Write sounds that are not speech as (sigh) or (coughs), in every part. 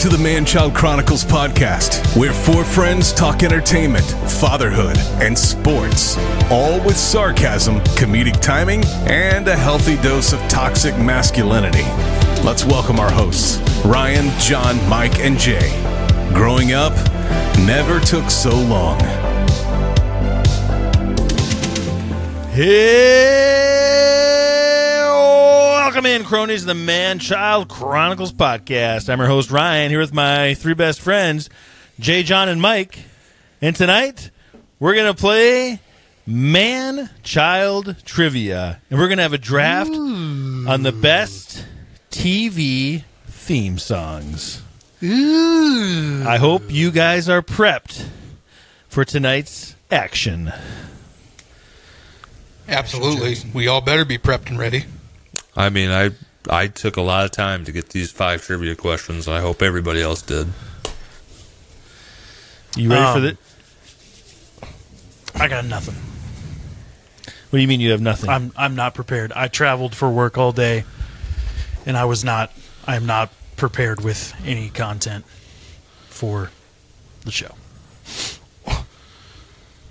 To the Man Child Chronicles podcast, where four friends talk entertainment, fatherhood, and sports, all with sarcasm, comedic timing, and a healthy dose of toxic masculinity. Let's welcome our hosts, Ryan, John, Mike, and Jay. Growing up never took so long. Hey, welcome in, cronies, to the Man Child Chronicles podcast. I'm your host Ryan here with my three best friends, Jay, John, and Mike. And tonight we're gonna play Man Child Trivia, and we're gonna have a draft on the best TV theme songs. Ooh. I hope you guys are prepped for tonight's action. Absolutely. We all better be prepped and ready. I mean, I I took a lot of time to get these five trivia questions. And I hope everybody else did. You ready for Um, that? I got nothing. What do you mean you have nothing? I'm I'm not prepared. I traveled for work all day, and I was not. I am not prepared with any content for the show.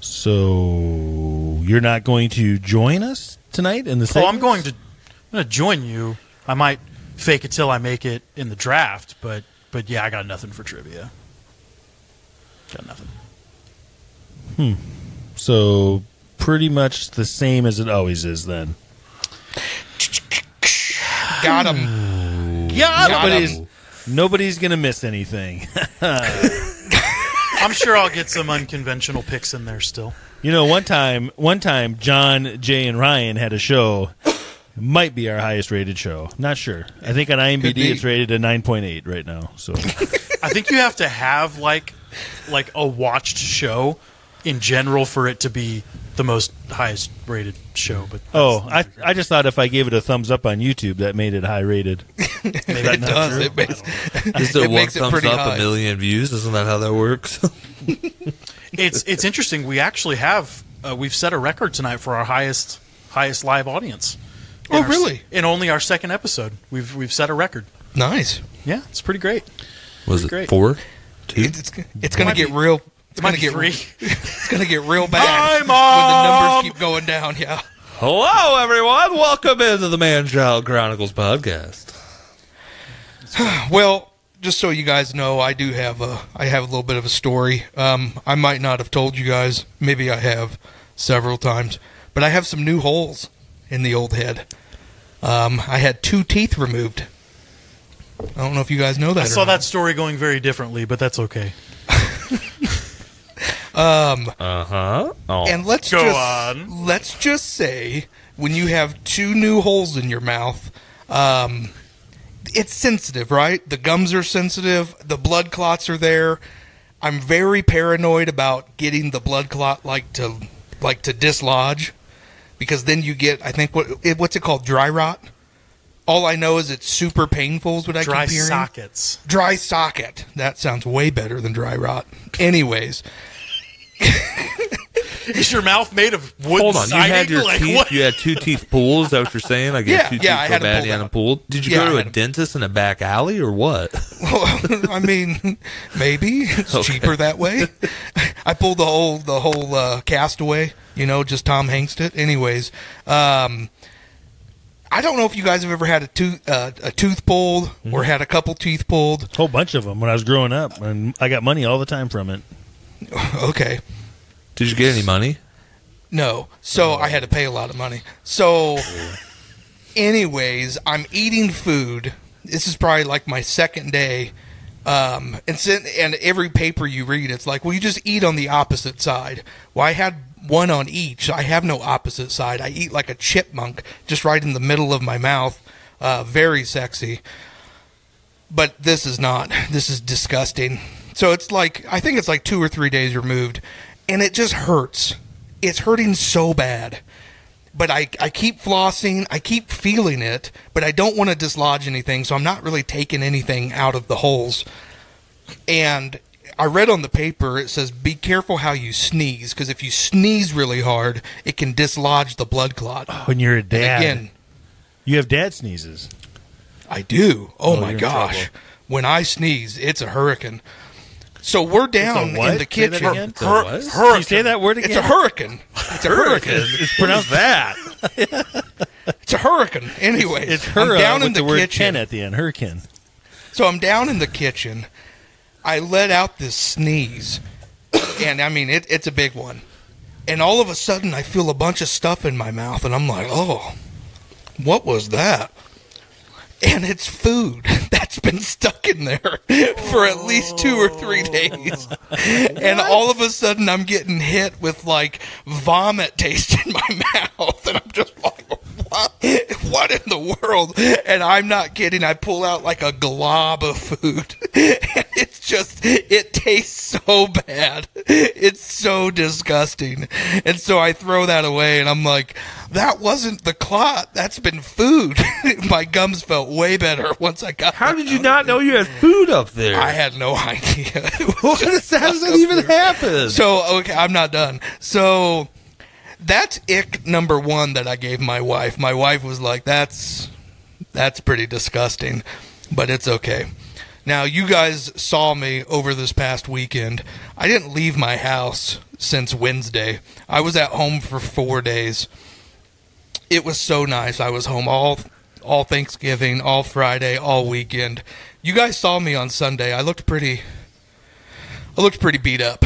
So you're not going to join us tonight in the? So I'm going to. I'm going to join you. I might fake it till I make it in the draft, but but yeah, I got nothing for trivia. Got nothing. Hmm. So pretty much the same as it always is. Then. Got him. Yeah, (sighs) Got nobody's him. nobody's gonna miss anything. (laughs) I'm sure I'll get some unconventional picks in there still. you know, one time, one time, John, Jay, and Ryan had a show. Might be our highest rated show. Not sure. I think on IMDb it's rated a nine point eight right now. So (laughs) I think you have to have like like a watched show in general for it to be the most highest rated show. But oh, I I just thought if I gave it a thumbs up on YouTube, that made it high rated. (laughs) It does. It makes, Is (laughs) it, It one makes it thumbs pretty up high. a million views? Isn't that how that works? it's it's interesting. We actually have uh, we've set a record tonight for our highest highest live audience. In Oh, our- really? In only our second episode, we've we've set a record. nice. Yeah, it's pretty great. Was it Great. four? Two? It's, it's, it's going to get be- real. It's going to get three. (laughs) It's going to get real bad Hi, when the numbers keep going down. Yeah. Hello, everyone. Welcome into the Man Child Chronicles podcast. (sighs) Well, just so you guys know, I do have a I have a little bit of a story. Um, I might not have told you guys. Maybe I have several times, but I have some new holes in the old head. Um, I had two teeth removed. I don't know if you guys know that. I or saw not. that story going very differently, but that's okay. (laughs) Uh huh. Oh. And let's Go just on. let's just say when you have two new holes in your mouth, um, it's sensitive, right? The gums are sensitive, the blood clots are there. I'm very paranoid about getting the blood clot like to like to dislodge because then you get I think what what's it called dry rot. All I know is it's super painful. Is what I Dry keep hearing. sockets. Dry socket. That sounds way better than dry rot. Anyways, (laughs) (laughs) Is your mouth made of wood Hold on, you siding? had your like, teeth. what? You had two teeth pulled. Is that what you're saying? Like you Yeah, had two yeah, teeth I so had 'em bad pulled you had them pulled. Did you Yeah, go to a had 'em- dentist in a back alley or what? (laughs) Well, (laughs) I mean, maybe it's Okay. cheaper that way. I pulled the whole the whole uh, cast away. You know, just Tom Hanks it. Anyways, um, I don't know if you guys have ever had a tooth uh, a tooth pulled Mm-hmm. or had a couple teeth pulled. A whole bunch of them when I was growing up, and I got money all the time from it. Okay, Did you get any money? no, so I had to pay a lot of money. So, anyways, I'm eating food. This is probably like my second day. Um, and sin- and every paper you read, it's like, well, you just eat on the opposite side. Well, I had one on each. I have no opposite side. I eat like a chipmunk, just right in the middle of my mouth. Uh, very sexy. But this is not. This is disgusting. So it's like I think it's like two or three days removed, and it just hurts. It's hurting so bad but I, I keep flossing, I keep feeling it, but I don't want to dislodge anything, so I'm not really taking anything out of the holes. And I read on the paper it says be careful how you sneeze because if you sneeze really hard, it can dislodge the blood clot. Oh, when you're a And dad, again, you have dad sneezes. I do. Oh, Oh, my gosh. when I sneeze, it's a hurricane. So we're down what? in the Say that kitchen. again? The what? Can you say that word again? It's a hurricane. It's a hurricane. It's pronounced that. (laughs) It's a hurricane. Anyways, It's I'm hurrah down uh, with in the, the, word kitchen. "ken" at the end. Hurricane. So I'm down in the kitchen. I let out this sneeze, and I mean it, it's a big one. And all of a sudden, I feel a bunch of stuff in my mouth, and I'm like, "Oh, what was that?" And it's food (laughs) that's been stuck in there for at least two or three days. (laughs) And all of a sudden, I'm getting hit with like vomit taste (laughs) in my mouth, and I'm just like, (laughs) what? In the world? And I'm not kidding. I pull out like a glob of food, (laughs) and it's just it tastes so bad. It's so disgusting. And so I throw that away, and I'm like, that wasn't the clot. That's been food. (laughs) my gums felt way better once I got. How did you not know you had food up there? I had no idea. what how does that even happen? So okay, I'm not done. So that's ick number one that I gave my wife. My wife was like, "That's that's pretty disgusting," but it's okay. Now you guys saw me over this past weekend. I didn't leave my house since Wednesday. I was at home for four days. It was so nice. I was home all all Thanksgiving, all Friday, all weekend. You guys saw me on Sunday. I looked pretty. I looked pretty beat up.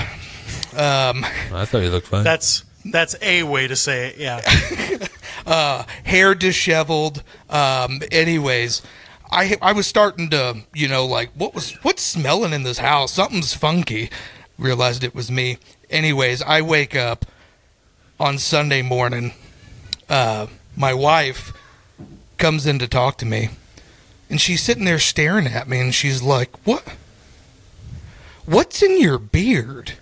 Um, I thought you looked fine. That's that's a way to say it. Yeah. (laughs) uh, hair disheveled. Um, anyways, I I was starting to you know like what was what's smelling in this house? Something's funky. Realized it was me. Anyways, I wake up on Sunday morning. Uh, my wife comes in to talk to me, and she's sitting there staring at me, and she's like, "What? What's in your beard?"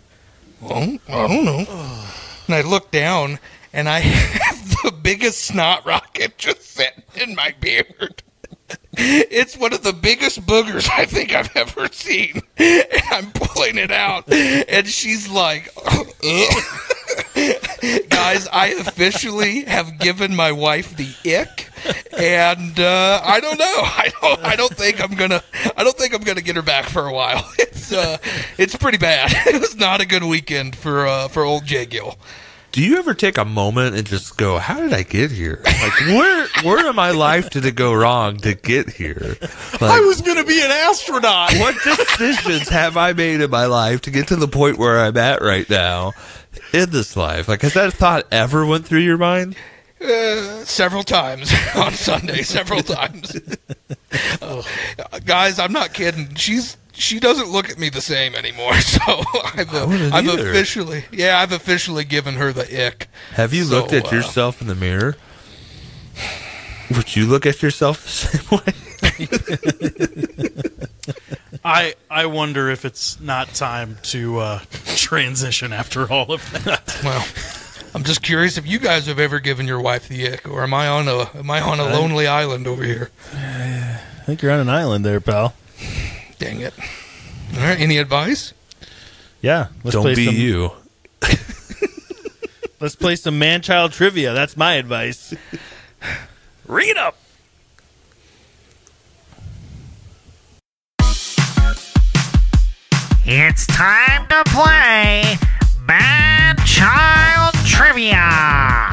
Well, I don't know. And I look down, and I (laughs) have the biggest snot rocket just sitting in my beard. It's one of the biggest boogers I think I've ever seen. And (laughs) I'm pulling it out, and she's like. (laughs) Guys, I officially have given my wife the ick, and uh, I don't know. (laughs) I don't. I don't think I'm gonna. I don't think I'm gonna get her back for a while. It's uh, it's pretty bad. It was not a good weekend for uh, for old Jay Gill. Do you ever take a moment and just go, "How did I get here? Like, where where in my life did it go wrong to get here? Like, was gonna be an astronaut. what decisions have I made in my life to get to the point where I'm at right now in this life? Like, has that thought ever went through your mind? Uh, several times (laughs) on Sunday, several times. Uh, (laughs) guys, I'm not kidding. She's she doesn't look at me the same anymore. (laughs) So I've I've officially yeah I've officially given her the ick. Have you So, looked at uh, yourself in the mirror? Would you look at yourself the (laughs) same way? I I wonder if it's not time to uh, transition after all of that. (laughs) Well, I'm just curious if you guys have ever given your wife the ick, or am I on a am I on a lonely island over here? I think you're on an island there, pal. Dang it! All right, any advice? Yeah. Let's Don't play be some, you. (laughs) Let's play some man-child trivia. That's my advice. Ring it up. It's time to play Man Child Trivia.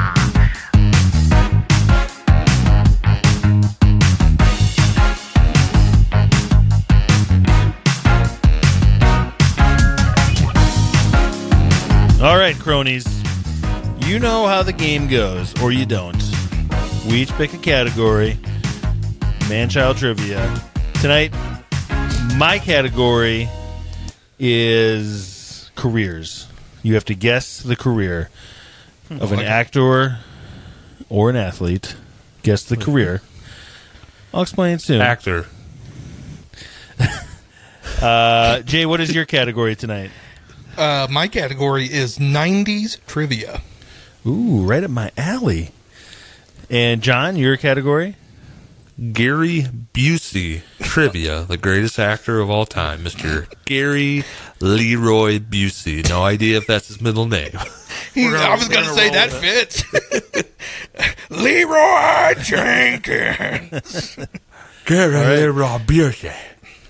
All right, cronies. You know how the game goes, or you don't. We each pick a category. Man child trivia. Tonight, my category is careers. You have to guess the career of an actor or an athlete. Guess the career. I'll explain it soon. Actor. (laughs) Uh, Jay, what is your category tonight? Uh, my category is '90s trivia. Ooh, right up my alley. And John, your category? Gary Busey trivia, the greatest actor of all time, Mr. Gary Leroy Busey. No idea if that's his middle name. (laughs) Gonna- I was going to say roll that fits. (laughs) Leroy Jenkins. Gary Leroy Busey.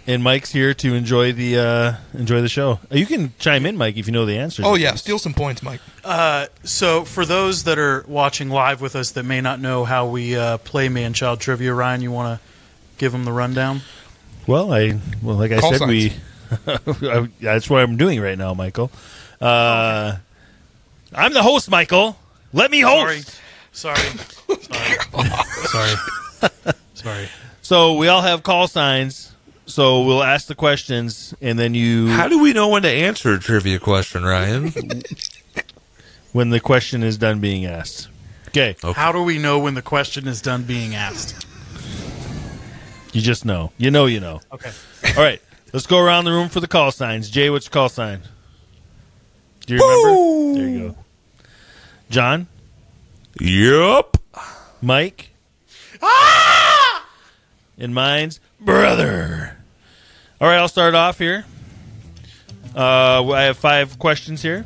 And Mike's here to enjoy the uh, enjoy the show. You can chime in, Mike, if you know the answer. Oh yeah, steal some points, Mike. Uh, so, for those that are watching live with us that may not know how we uh, play man child trivia, Ryan, you want to give them the rundown? Well, I well, like I Call said, we (laughs) that's what I'm doing right now, Michael. Uh, I'm the host, Michael. Let me host. Sorry. (laughs) Sorry. Sorry. Sorry. (laughs) Sorry. So we all have call signs. So we'll ask the questions, and then you, How do we know when to answer a trivia question, Ryan? (laughs) when the question is done being asked. Okay, How do we know when the question is done being asked? you just know. You know, you know. Okay. All right, let's go around the room for the call signs. Jay, what's your call sign? Do you remember? There you go. John, yep. Mike, Ah! and mine's brother. All right, I'll start off here. Uh, I have five questions here,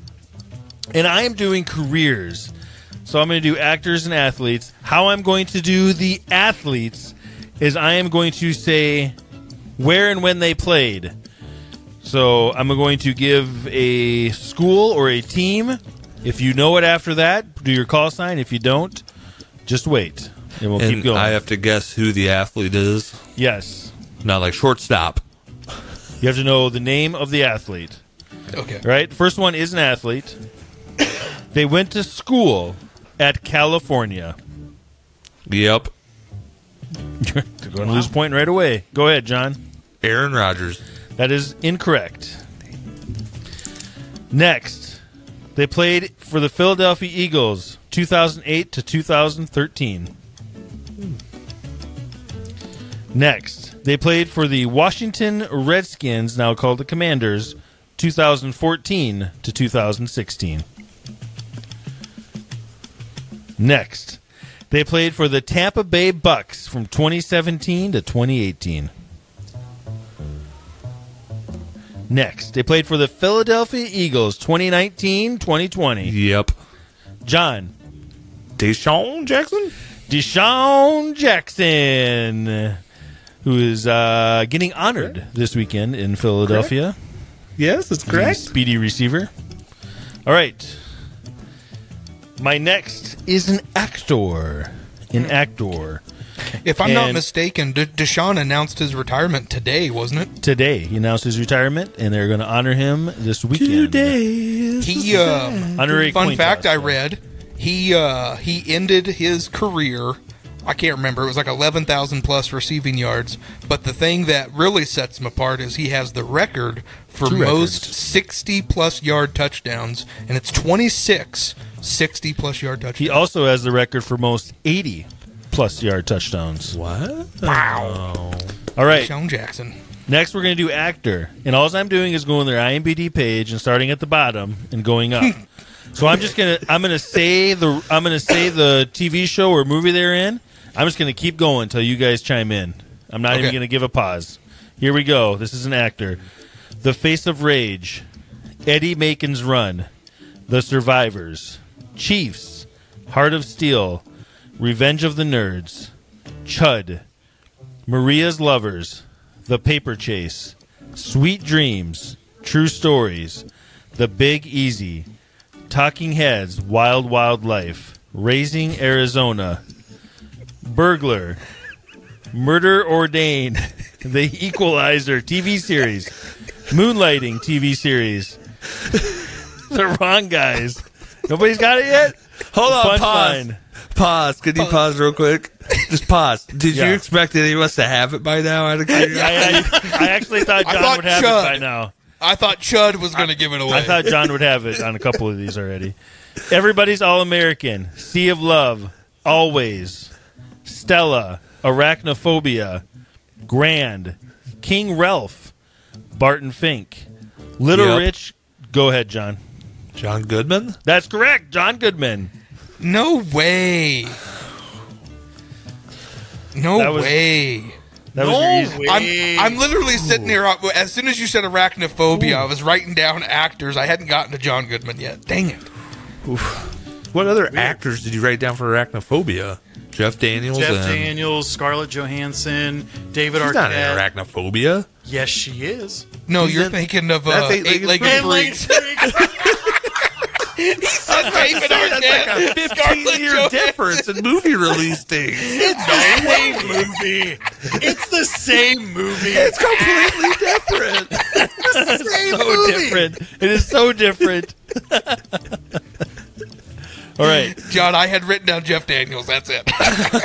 and I am doing careers. So I'm going to do actors and athletes. How I'm going to do the athletes is I am going to say where and when they played. So I'm going to give a school or a team. If you know it after that, do your call sign. If you don't, just wait, and we'll keep going. I have to guess who the athlete is. yes, Not like shortstop. You have to know the name of the athlete. Okay. Right. First one is an athlete. They went to school at California. Yep. (laughs) You're going to lose point right away. Go ahead, John. Aaron Rodgers. That is incorrect. Next, they played for the Philadelphia Eagles 2008 to 2013. Next, they played for the Washington Redskins, now called the Commanders, 2014 to 2016. Next, they played for the Tampa Bay Bucks from 2017 to 2018. Next, they played for the Philadelphia Eagles 2019 2020. Yep. John, DeSean Jackson? DeSean Jackson, who is uh, getting honored this weekend in Philadelphia. Yes, that's a Speedy receiver. All right. My next is an actor. An actor. If I'm not mistaken, De- DeSean announced his retirement today, wasn't it? Today, he announced his retirement, and they're going to honor him this weekend. Today He um, Honorary fun fact I read he uh, he ended his career. I can't remember. It was like eleven thousand plus receiving yards. But the thing that really sets him apart is he has the record for Two most records. sixty plus yard touchdowns, and it's 26 60 plus yard touchdowns. He also has the record for most 80 plus yard touchdowns. What? wow, All right. DeSean Jackson. Next, we're going to do actor, and all I'm doing is going to their IMDb page and starting at the bottom and going up. (laughs) so I'm just gonna I'm gonna say the I'm gonna say the TV show or movie they're in. I'm just gonna keep going until you guys chime in. I'm not even Okay. gonna give a pause. Here we go. This is an actor. The Face of Rage, Eddie Macon's Run, The Survivors, Chiefs, Heart of Steel, Revenge of the Nerds, Chud, Maria's Lovers, The Paper Chase, Sweet Dreams, True Stories, The Big Easy, Talking Heads, Wild Wild Life, Raising Arizona, Burglar, Murder Ordained, The Equalizer TV series, Moonlighting TV series, The Wrong Guys. Nobody's got it yet? Hold on, pause. Punchline. Pause. Can you pause real quick? Just pause. Did Yeah. you expect any of us to have it by now? Out of I. I, I actually thought I John thought would have Chud. it by now. I thought Chud was going to give it away. I thought John would have it on a couple of these already. Everybody's All American, Sea of Love, Always, Stella, Arachnophobia, Grand, King Ralph, Barton Fink, Little Yep. Rich. Go ahead, John. John Goodman? That's correct, John Goodman. no way. No That was- way. That was your easy. I'm, I'm literally sitting here. uh, As soon as you said arachnophobia, I was writing down actors. I hadn't gotten to John Goodman yet. Dang it. What other actors did you write down for arachnophobia? Jeff Daniels. Jeff and Daniels, Scarlett Johansson, David She's not in Arquette. arachnophobia. Yes, she is. No, He's you're in- thinking of That's uh, Eight-Legged eight-legged Freak. freaks. (laughs) (laughs) David That's like Arquette, a 15 year Johansson. difference in movie release dates. It's the same movie. It's the same movie. It's completely different. (laughs) same so different. It is so different. All right. John, I had written down Jeff Daniels. That's it. (laughs)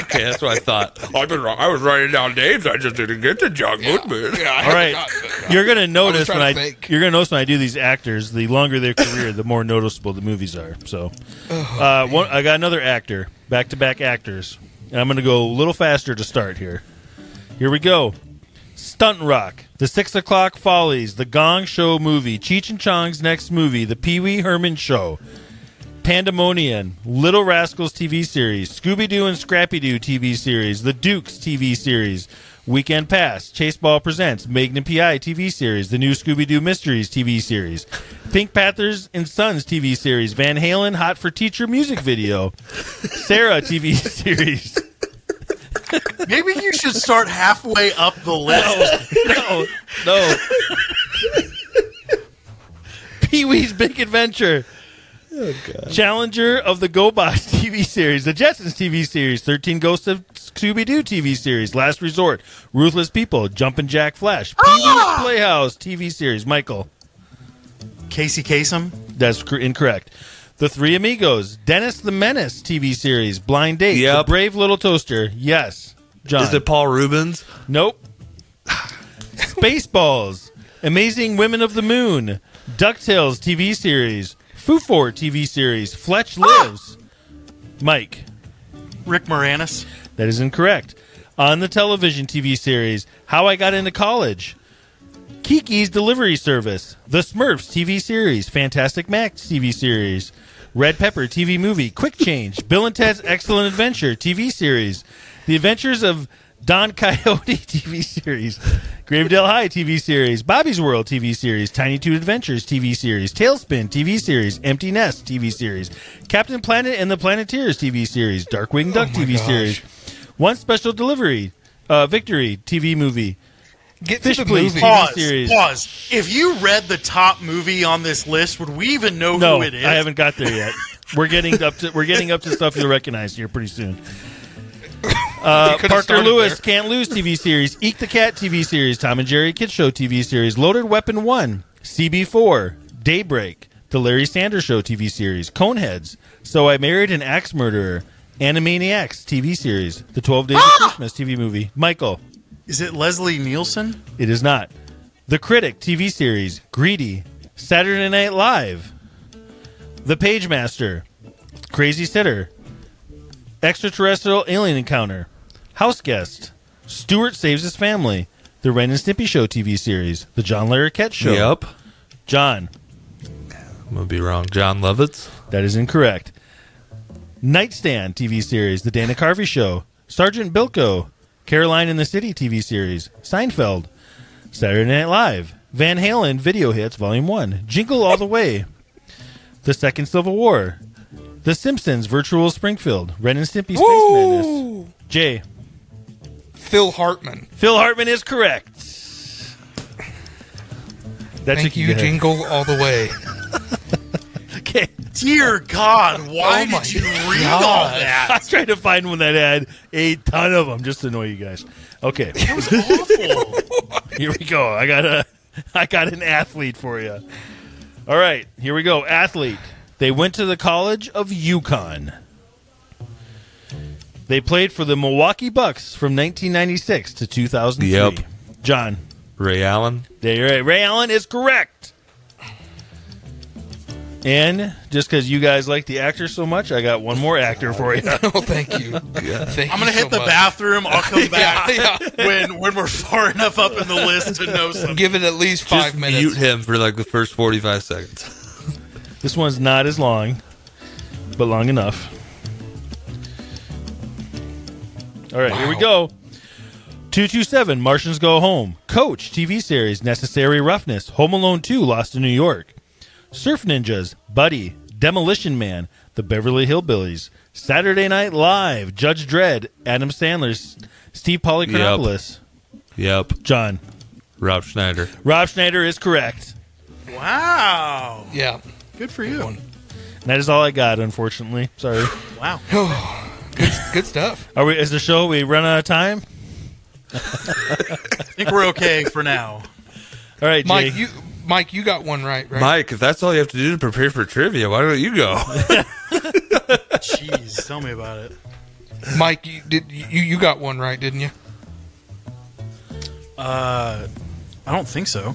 Okay, that's what I thought. I've been, I was writing down names. I just didn't get to John Goodman. Yeah, I All had right. not- You're gonna notice trying when to I think. you're gonna notice when I do these actors, the longer their career, the more noticeable the movies are. So, uh, one, I got another actor, back to back actors, and I'm gonna go a little faster to start here. Here we go. Stunt Rock, The Six O'clock Follies, The Gong Show movie, Cheech and Chong's next movie, The Pee Wee Herman Show, Pandemonium, Little Rascals TV series, Scooby Doo and Scrappy Doo TV series, The Dukes TV series, Weekend Pass, Chase Ball Presents, Magnum PI TV series, The New Scooby Doo Mysteries TV series, Pink Panthers and Sons TV series, Van Halen Hot for Teacher music video, Sarah TV (laughs) series. Maybe you should start halfway up the list. no, no. Pee Wee's Big Adventure. Challenger of the GoBots (laughs) TV series, the Jetsons TV series, 13 Ghosts of Scooby Doo TV series, Last Resort, Ruthless People, Jumpin' Jack Flash, Pee Wee's ah! Playhouse TV series, Michael. Casey Kasem. That's cor- incorrect. The Three Amigos, Dennis the Menace TV series, Blind Date, Yep. The Brave Little Toaster. Yes. John. Is it Paul Reubens? Nope. (sighs) Spaceballs, Amazing Women of the Moon, DuckTales TV series, Foofur TV series, Fletch Lives. Mike, Rick Moranis. that is incorrect. On the television TV series, How I Got Into College, Kiki's Delivery Service, The Smurfs TV series, Fantastic Max TV series, Red Pepper TV movie, Quick Change, (laughs) Bill and Ted's Excellent Adventure TV series, The Adventures of Don Coyote (laughs) TV series, Gravedale High TV series, Bobby's World TV series, Tiny Toon Adventures TV series, TaleSpin TV series, Empty Nest TV series, Captain Planet and the Planeteers TV series, Darkwing Duck my TV gosh. series, One Special Delivery, uh, Victory TV movie, Get Fish to the Please. movie. Pause. Pause. series. Pause. If you read the top movie on this list, would we even know No, who it is? I haven't got there yet. We're getting up to we're getting up to stuff you'll recognize here pretty soon. Uh, Parker Lewis there. Can't Lose TV series, Eek the Cat TV series, Tom and Jerry Kids Show TV series, Loaded Weapon One, CB4, Daybreak, The Larry Sanders Show TV series, Coneheads, So I Married an Axe Murderer, Animaniacs TV series, The Twelve Days of Christmas TV movie, Michael. Is it Leslie Nielsen? It is not. The Critic TV series, Greedy, Saturday Night Live, The Pagemaster, Crazy Sitter, Extraterrestrial Alien Encounter, House Guest, Stuart Saves His Family, The Ren and Stimpy Show TV series, The John Larroquette Show. Yep. John, I'm to be wrong. Jon Lovitz? that is incorrect. Nightstand TV series, The Dana Carvey Show, Sergeant Bilko, Caroline in the City TV series, Seinfeld, Saturday Night Live, Van Halen Video Hits Volume 1, Jingle All the Way, The Second Civil War, The Simpsons Virtual Springfield, Ren and Stimpy Space Madness. Woo! Jay, Phil Hartman. Phil Hartman is correct. That's Thank a- you, Jingle All the Way. (laughs) Okay. Dear God, why Oh did you read God. all that? (laughs) I was trying to find one that had a ton of them just to annoy you guys. Okay. that was Awful. (laughs) Here we go. I got a I got an athlete for you. All right, here we go. Athlete. They went to the College of UConn. They played for the Milwaukee Bucks from 1996 to 2003. Yep. John. Ray Allen? There you're right. Ray Allen is correct. And just because you guys like the actor so much, I got one more actor for you. (laughs) Oh, thank you. (laughs) Thank I'm gonna hit so the much. bathroom. I'll come (laughs) back Yeah, when when we're far enough up in the list to know something. Give it at least five Just minutes. mute him for like the first 45 seconds. This one's not as long, but long enough. All right, here we go. 227 Martians Go Home. Coach TV series Necessary Roughness. Home Alone 2 Lost in New York. Surf Ninjas. Buddy. Demolition Man. The Beverly Hillbillies, Saturday Night Live, Judge Dredd, Adam Sandler's, Steve Polychronopoulos, Yep. John. Rob Schneider. Rob Schneider is correct. Wow. Yeah. Good for you. And that is all I got, unfortunately. Sorry. (laughs) Wow. (sighs) Good, good stuff. Are we? Is the show? We run out of time. I think we're okay for now. All right, Jay. Mike, you Mike, you got one right, right? Mike, if that's all you have to do to prepare for trivia, why don't you go? (laughs) (laughs) Jeez, tell me about it. Mike, you did you you got one right, didn't you? Uh, I don't think so.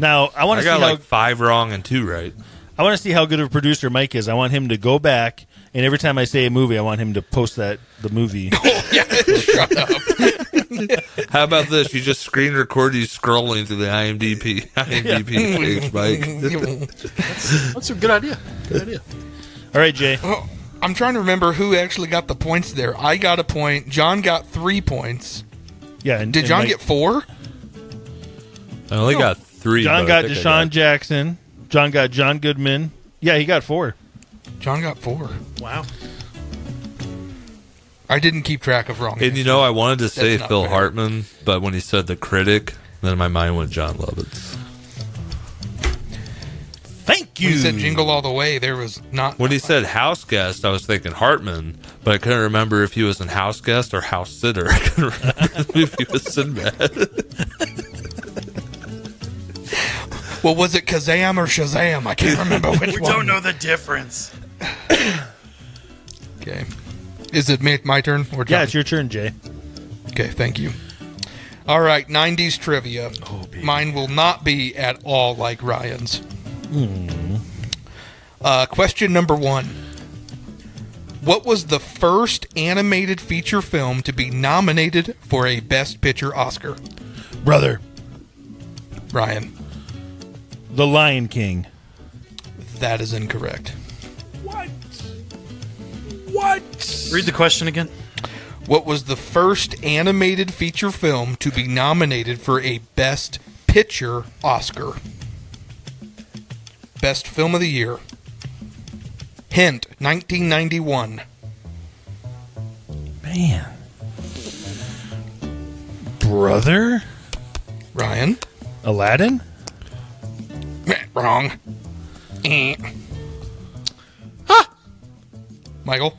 Now I want to see got how like five wrong and two right. I want to see how good of a producer Mike is. I want him to go back and every time I say a movie, I want him to post that the movie. (laughs) Oh, yeah, shut up. (laughs) How about this? You just screen record you scrolling through the IMDb (laughs) IMDb page, Mike. That's a good idea. Good idea. All right, Jay. Oh, I'm trying to remember who actually got the points there. I got a point. John got three points. Yeah. And, Did and John Mike- get four? I only got three. John but I got think Jackson. John got John Goodman. Yeah, he got four. John got four. Wow. I didn't keep track of wrong. And you know, I wanted to say Phil fair. Hartman, but when he said the critic, then my mind went Jon Lovitz. Thank when you. you said jingle all the way, there was not. When he said house guest, I was thinking Hartman, but I couldn't remember if he was in house guest or house sitter. (laughs) I couldn't remember if he was Sinbad. (laughs) well, was it Kazam or Shazam? I can't remember (laughs) which We one. We don't know the difference. (coughs) Okay. Is it my, my turn or John? yeah, it's your turn, Jay. Okay, thank you. All right, 90s trivia. Mine will not be at all like Ryan's. Uh, question number one What was the first animated feature film to be nominated for a Best Picture Oscar? Brother, Ryan, The Lion King. that is incorrect. What? What? Read the question again. What was the first animated feature film to be nominated for a Best Picture Oscar? Best Film of the Year. Hint 1991. Man. Brother? Ryan? Aladdin? Meh, Wrong. Eh. Michael?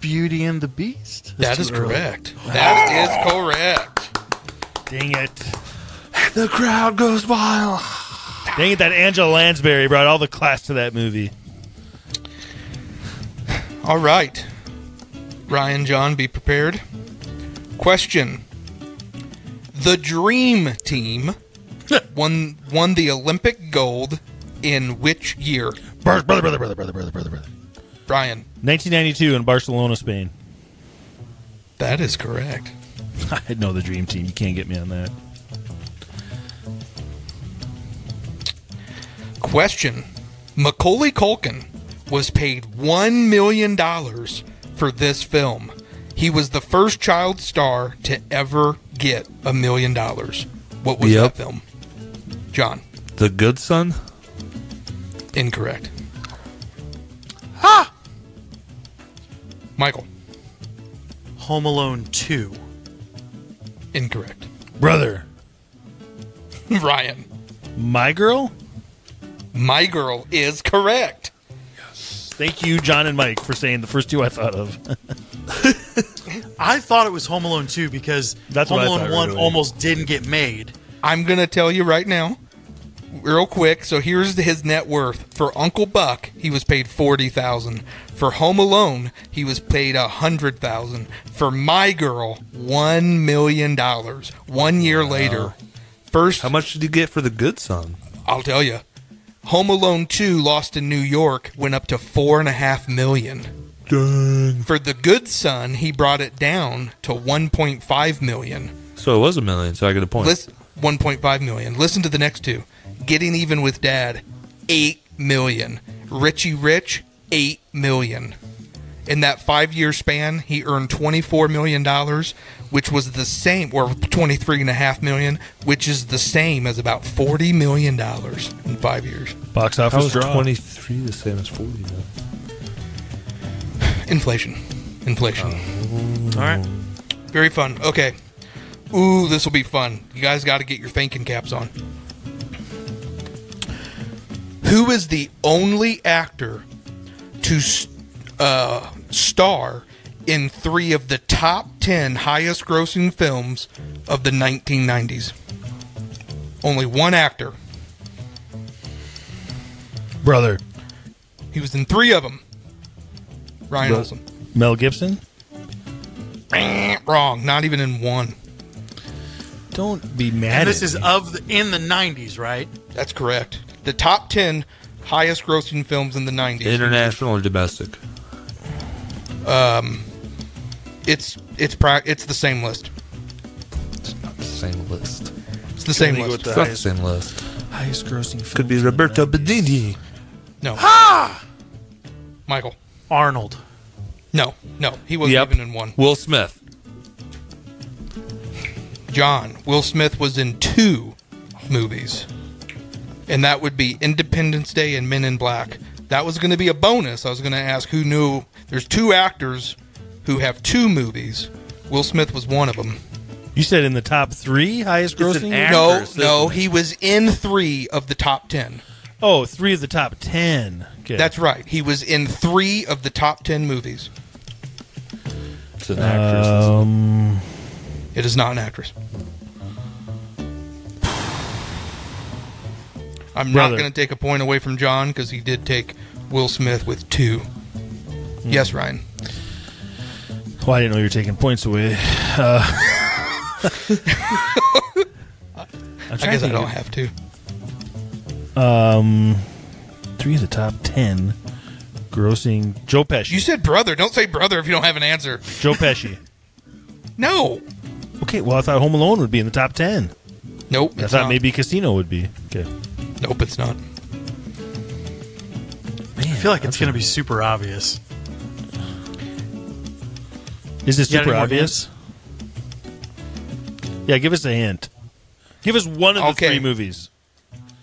Beauty and the Beast. That That's early. correct. That is correct. Dang it. the crowd goes wild. Dang it, that Angela Lansbury brought all the class to that movie. All right. Ryan, John, be prepared. Question. The Dream Team (laughs) won won the Olympic gold in which year? Brother, brother, brother, brother, brother, brother, brother, brother. Ryan. 1992 in Barcelona, Spain. That is correct. (laughs) I know the dream team. You can't get me on that. Question. Macaulay Culkin was paid $1 million for this film. He was the first child star to ever get a million dollars. What was Yep. that film? John. The Good Son? Incorrect. Ha! Michael. Home Alone 2. Incorrect. Brother, (laughs) Ryan. my girl? My girl is correct. Yes. Thank you, John and Mike, for saying the first two I thought of. (laughs) I thought it was Home Alone 2 because That's Home Alone thought 1 right away. almost didn't get made. I'm going to tell you right now, real quick. So here's his net worth. For Uncle Buck, he was paid 40000 For Home Alone, he was paid a 100000 For My Girl, $1 million. One year later. First, How much did he get for The Good Son? I'll tell you. Home Alone 2 lost in New York went up to four and a half million. Dang. For The Good Son, he brought it down to 1.5 million. So it was a million, so I get a point. Listen, 1.5 million. Listen to the next two. Getting even with dad, 8 million. Richie Rich, 8 million. In that 5-year span, he earned 24 million dollars which was the same, or twenty three and a half million, which is the same as about forty million dollars in five years. Box How office is draw. 23 the same as 40 now? (sighs) Inflation, inflation. Oh. All right. Very fun. Okay. Ooh, this will be fun. You guys got to get your thinking caps on. Who is the only actor to uh, star in three of the top 10 highest grossing films of the 1990s? Only one actor. Brother. He was in three of them. Ryan Bro- Olsen. Mel Gibson? Wrong. Not even in one. Don't be mad And this at is me. of the, in the '90s, right? That's correct. The top 10 highest grossing films in the 90s. International or domestic? Um, It's it's pra- it's the same list. It's not the same list. It's the same Can we go list. with It's not the same list. highest grossing Could be Roberto Benigni. No. Ha! Michael. Arnold. No, no, he wasn't Yep. even in one. Will Smith. John. Will Smith was in two movies, and that would be Independence Day and Men in Black. That was going to be a bonus. I was going to ask who knew. There's two actors who have two movies. Will Smith was one of them. You said in the top three highest grossing? act- No, no, it? he was in three of the top ten. oh, three of the top ten. Okay. That's right. He was in three of the top ten movies. It's an actress. um, It is not an actress. I'm Brother. not going to take a point away from John because he did take Will Smith with two. Hmm. Yes, Ryan. well, I didn't know you were taking points away. Uh, (laughs) I guess I don't have to. Um, three of the top ten grossing. Joe Pesci. You said brother. Don't say brother if you don't have an answer. Joe Pesci. (laughs) No. Okay, well, I thought Home Alone would be in the top ten. Nope. I thought not. maybe Casino would be. Okay. Nope, it's not. I feel like it's going to be super obvious. Is this super obvious? Yeah, give us a hint. Give us one of the Okay. three movies.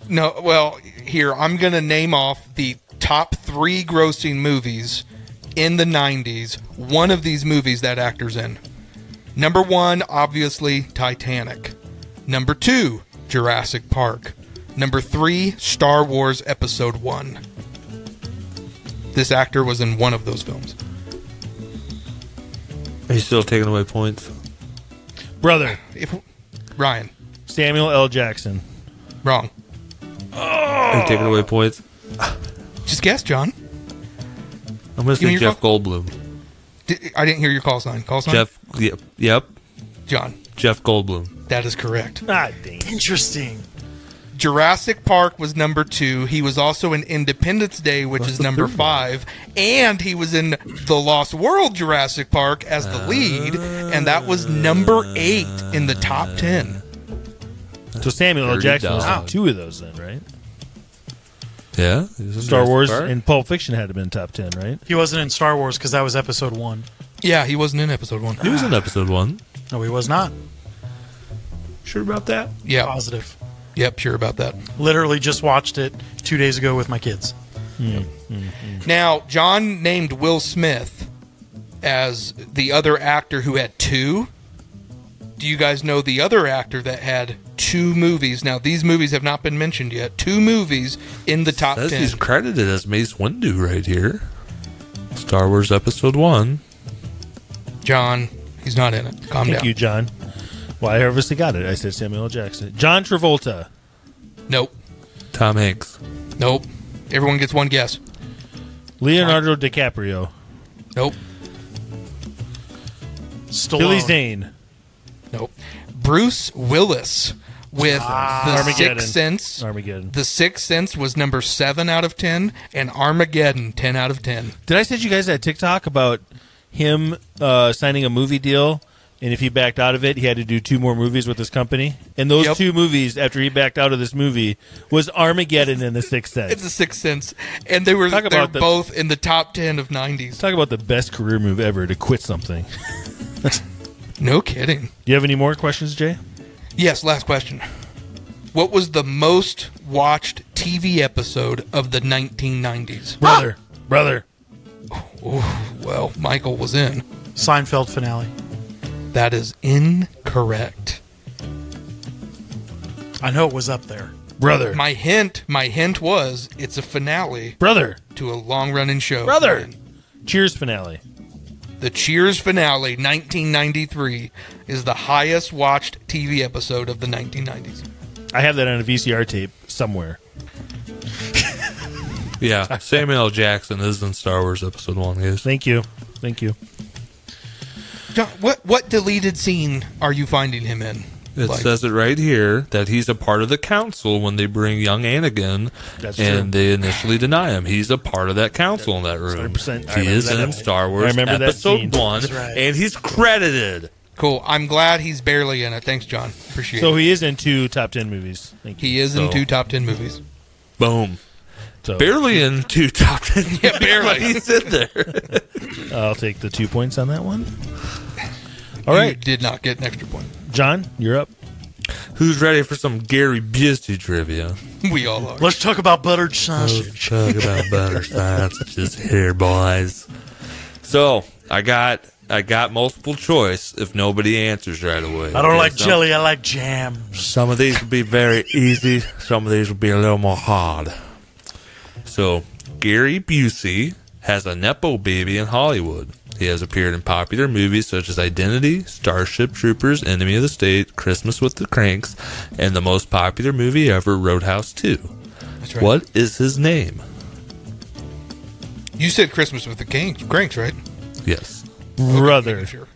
No, well, here, I'm going to name off the top three grossing movies in the 90s. One of these movies that actor's in. Number one, obviously, Titanic. Number two, Jurassic Park. Number three, Star Wars Episode 1. This actor was in one of those films. Are you still taking away points? Brother, If Ryan, Samuel L. Jackson. wrong. Are you taking away points? Just guess, John. I'm going to Give me say your Jeff Goldblum. Di- I didn't hear your call sign. Call sign? Jeff. Yep. Yep. John. Jeff Goldblum. That is correct. Ah, dang. Interesting. Jurassic Park was number two. He was also in Independence Day, which What's is number third one? five. And he was in The Lost World Jurassic Park as the lead. And that was number eight in the top ten. So Samuel L. Jackson was in two of those then, right? Yeah. he was in Star Wars Park. and Pulp Fiction had to been top ten, right? He wasn't in Star Wars because that was episode one. Yeah, he wasn't in episode one. He was in episode one. No, he was not. Sure about that? Yeah. Positive. Yep, sure about that. Literally just watched it two days ago with my kids. Mm-hmm. Now, John named Will Smith as the other actor who had two. Do you guys know the other actor that had two movies? Now, these movies have not been mentioned yet. Two movies in the top Says ten. he's credited as Mace Windu right here. Star Wars Episode One. John, he's not in it. Calm Thank down. you, John. Well, I obviously got it. I said Samuel L. Jackson. John Travolta. Nope. Tom Hanks. Nope. Everyone gets one guess. Leonardo DiCaprio. Nope. Stallone. Billy Zane. Nope. Bruce Willis with The Armageddon. Sixth Sense. Armageddon. The Sixth Sense was number seven out of ten, and Armageddon ten out of ten. Did I send you guys that TikTok about him uh, signing a movie deal? And if he backed out of it, he had to do two more movies with his company. And those Yep. two movies, after he backed out of this movie, was Armageddon and The Sixth Sense. It's Sense. The Sixth Sense, and they were Talk they're about the- both in the top ten of nineties. Talk about the best career move ever to quit something. (laughs) No kidding. Do you have any more questions, Jay? Yes, last question. What was the most watched TV episode of the 1990s? Brother, (gasps) brother. Well, Michael was in. Seinfeld finale. That is incorrect. I know it was up there. Brother. My hint, my hint was it's a finale brother. to a long-running show. Brother. Cheers finale. The Cheers finale, 1993, is the highest watched TV episode of the 1990s. I have that on a VCR tape somewhere. (laughs) Yeah, Samuel L. Jackson is in Star Wars Episode One. Guys. Thank you. Thank you. John, what what deleted scene are you finding him in? It Like- says it right here that he's a part of the council when they bring young Anakin, That's and true. they initially deny him. He's a part of that council in that room. 100%. I He remember is that in episode. Star I Wars remember that Episode scene. One, That's right. and he's credited. Cool. I'm glad he's barely in it. Thanks, John. Appreciate it. So it. he is in two top ten movies. Thank you. He is in So- two top ten movies. Boom. So Barely in two (laughs) top ten. (laughs) Yeah, barely. but he's in there. (laughs) I'll take the two points on that one. All You right, did not get an extra point. John, you're up. Who's ready for some Gary Busey trivia? We all are. Let's talk about buttered sausage. Talk about butter sausages here, boys. So I got I got multiple choice if nobody answers right away. I don't Okay, like some- jelly. I like jam. Some of these will be very easy. Some of these will be a little more hard. So Gary Busey has a nepo baby in Hollywood. He has appeared in popular movies such as Identity, Starship Troopers, Enemy of the State, Christmas with the Cranks, and the most popular movie ever, Roadhouse 2. Right. What is his name? You said Christmas with the Kings, Cranks, right? Yes. Brother Sure.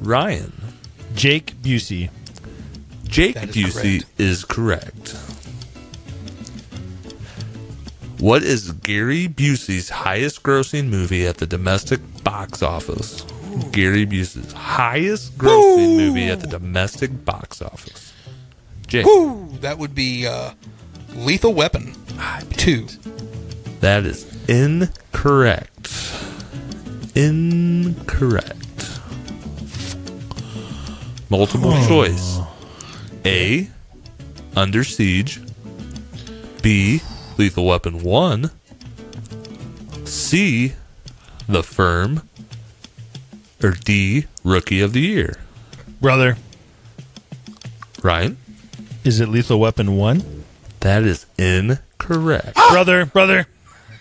Ryan. Jake Busey. Jake That is Busey is correct. What is Gary Busey's highest grossing movie at the domestic box office? Gary Busey's highest grossing movie at the domestic box office. Jake, Woo! That would be uh, Lethal Weapon two. that is incorrect. Incorrect. Multiple choice. A. Under Siege. B. Lethal Weapon 1. C. The Firm. Or D. Rookie of the Year. Brother, Ryan? is it Lethal Weapon one? That is incorrect. (gasps) brother, brother,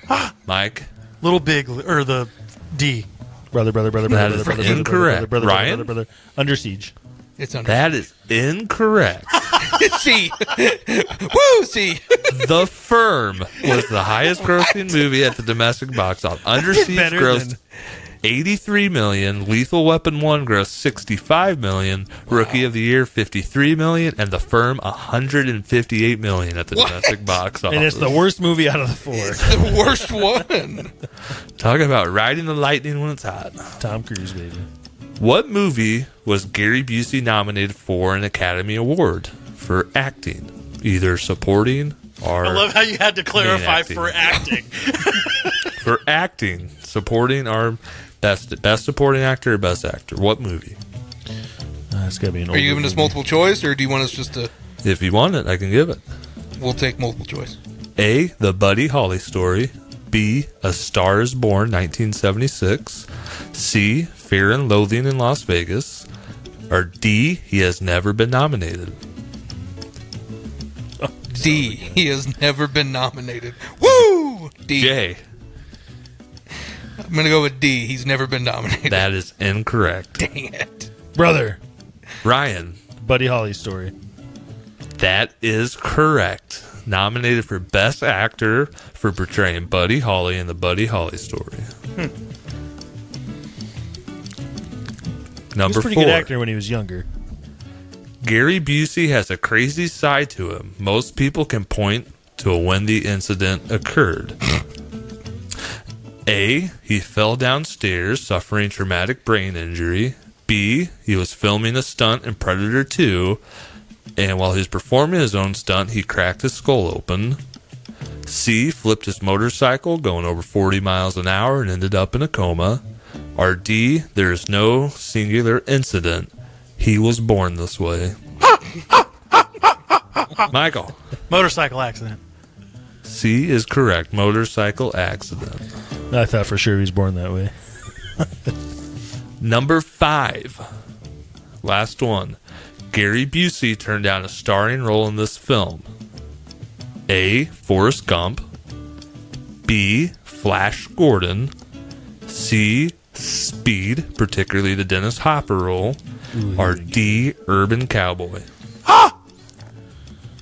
(gasps) Mike? Little big or the D. brother, brother, brother, That brother, is brother, brother, incorrect. brother, brother, Ryan? brother, brother, brother. Under siege. It's under That is incorrect. (laughs) C. Woo! C. the Firm was the highest grossing movie at the domestic box office. Under Siege grossed than- 83 million, Lethal Weapon 1 grossed 65 million, Rookie of the Year 53 million, and The Firm 158 million at the What? domestic box office. And it's the worst movie out of the four. It's the worst one. Talk about riding the lightning when it's hot. Tom Cruise, baby. What movie was Gary Busey nominated for an Academy Award for acting? Either supporting or I love how you had to clarify acting. for acting. (laughs) for acting, supporting or best best supporting actor or best actor. What movie? Uh, it's gotta be an. Are you older giving us multiple choice, or do you want us just to? If you want it, I can give it. We'll take multiple choice. A. The Buddy Holly story. B. A Star is Born, 1976. C. Fear and Loathing in Las Vegas. Or D. He has never been nominated. D. He has never been nominated. Woo! D. J. I'm gonna go with D. He's never been nominated. That is incorrect. (laughs) Dang it. brother? Ryan. Buddy Holly story. That is correct. Nominated for Best Actor for portraying Buddy Holly in the Buddy Holly story. He Number was a pretty four. good actor when he was younger. Gary Busey has a crazy side to him. Most people can point to when the incident occurred. A. He fell downstairs, suffering traumatic brain injury. B. He was filming a stunt in Predator 2, and while he was performing his own stunt, he cracked his skull open. C. Flipped his motorcycle, going over 40 miles an hour, and ended up in a coma. Are D, there is no singular incident. He was born this way. (laughs) Michael. Motorcycle accident. C is correct. Motorcycle accident. I thought for sure he was born that way. (laughs) Number five. Last one. Gary Busey turned down a starring role in this film. A. Forrest Gump. B. Flash Gordon. C. Speed, particularly the Dennis Hopper role. Or D. Urban Cowboy. Ha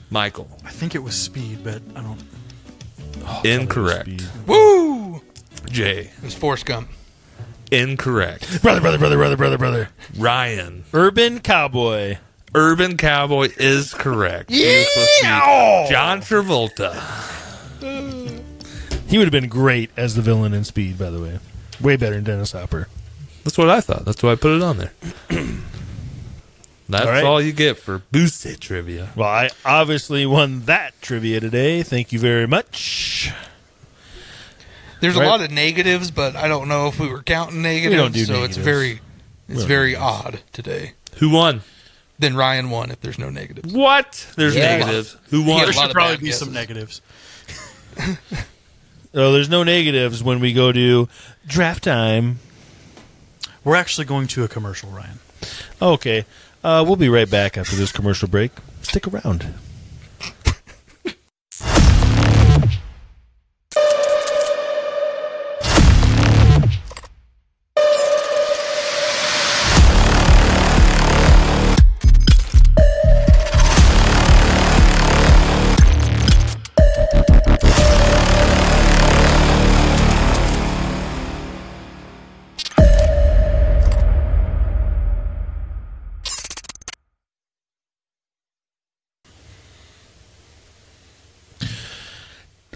Michael. I think it was Speed, but I don't. Oh, Incorrect. Woo! J. It was Forrest Gump. Incorrect. Brother, brother, brother, brother, brother, brother. Ryan. Urban Cowboy. Urban Cowboy is correct. He was supposed to be John Travolta. (laughs) He would have been great as the villain in Speed, by the way. Way better than Dennis Hopper. That's what I thought. That's why I put it on there. (clears throat) That's All all, right. you get for Boosted trivia. Well, I obviously won that trivia today. Thank you very much. There's Right. a lot of negatives, but I don't know if we were counting negatives. don't do so it's negatives. very, it's very odd today. Who won? Then Ryan won if there's no negatives. What? There's Yeah. negatives. Who Yeah, won? a There lot should of probably bad be some guesses. negatives. (laughs) Oh, there's no negatives when we go to draft time. We're actually going to a commercial, Ryan. Okay. Uh, we'll be right back after this commercial break. Stick around.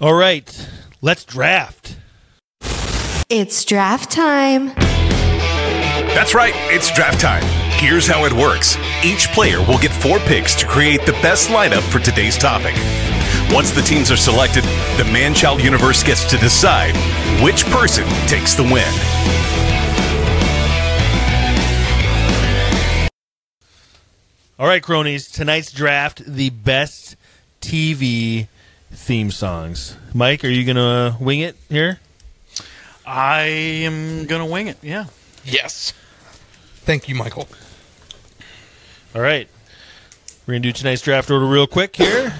All right. Let's draft. It's draft time. That's right, it's draft time. Here's how it works each player will get four picks to create the best lineup for today's topic. Once the teams are selected, the man child universe gets to decide which person takes the win. All right, cronies. Tonight's draft the best TV theme songs. Mike, are you going to wing it here? I am gonna wing it. Yeah. Yes. Thank you, Michael. All right. We're going to do tonight's draft order real quick here.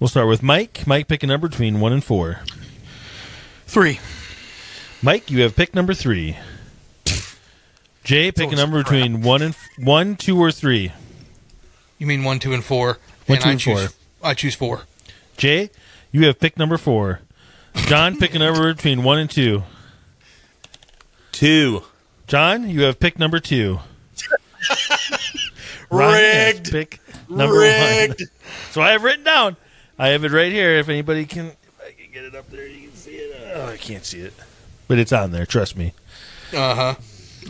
We'll start with Mike. Mike, pick a number between 1 and 4. Three. Mike, you have pick number 3. Jay, pick a number crap. between 1 and 1, 2 or 3. You mean one, two, and four? One, and two, I and choose, four. I choose four. Jay, you have pick number 4. John, pick a number between 1 and 2. Two. John, you have pick number 2. (laughs) Ryan Rigged. Pick number Rigged. 1. (laughs) So I have written down. I have it right here. If anybody can, if I can get it up there, you can see it. Oh, I can't see it, but it's on there. Trust me. Uh huh.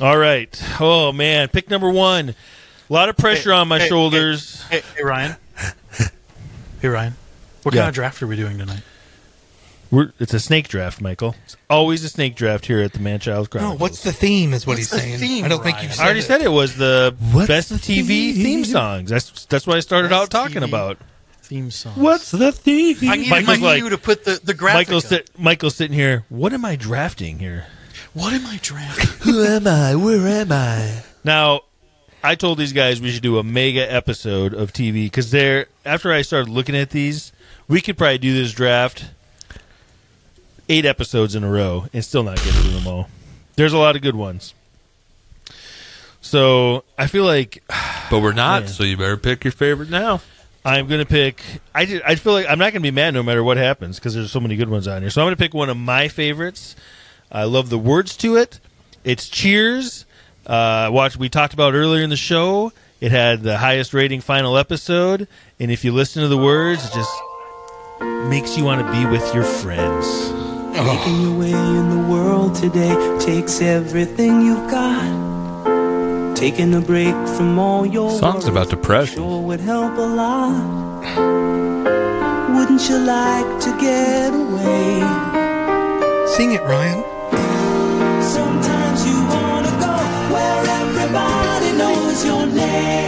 All right. Oh man, pick number one. A lot of pressure on my hey, shoulders. Hey, hey Ryan. (laughs) hey Ryan. What Yeah. kind of draft are we doing tonight? We're, it's a snake draft, Michael. It's always a snake draft here at the Manchild No, Chronicles. what's the theme? Is what What's he's the saying. theme, I don't think you've I said already it. said it was the What's best the TV theme? theme songs. That's that's what I started Best out talking TV. about. Theme song. What's the theme? I need, Michael's I need like- you to put the the graphic. Michael's up. sit, Michael's sitting here. What am I drafting here? What am I drafting? (laughs) Who am I? Where am I? Now, I told these guys we should do a mega episode of TV because they're after I started looking at these, we could probably do this draft eight episodes in a row and still not get through them all. There's a lot of good ones. So I feel like (sighs) But we're not, Man. so you better pick your favorite now. I'm gonna pick. I did, I feel like I'm not gonna be mad no matter what happens because there's so many good ones on here. So I'm gonna pick one of my favorites. I love the words to it. It's Cheers. Uh, watch we talked about earlier in the show. It had the highest rating final episode, and if you listen to the words, it just makes you want to be with your friends. Oh. Making your way in the world today takes everything you've got. Taking a break from all your songs about depression sure would help a lot. Wouldn't you like to get away? Sing it, Ryan. Sometimes you wanna go where everybody knows your name.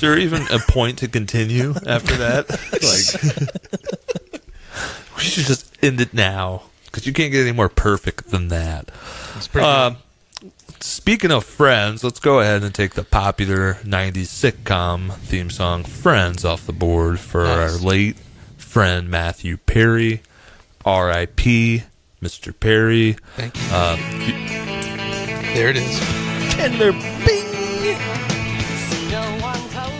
Is there even a point to continue after that? (laughs) like, we should just end it now because you can't get any more perfect than that. Uh, speaking of Friends, let's go ahead and take the popular 90s sitcom theme song Friends off the board for Nice. our late friend Matthew Perry. R.I.P. Mr. Perry. Thank you. Uh, There it is. Chandler Bing.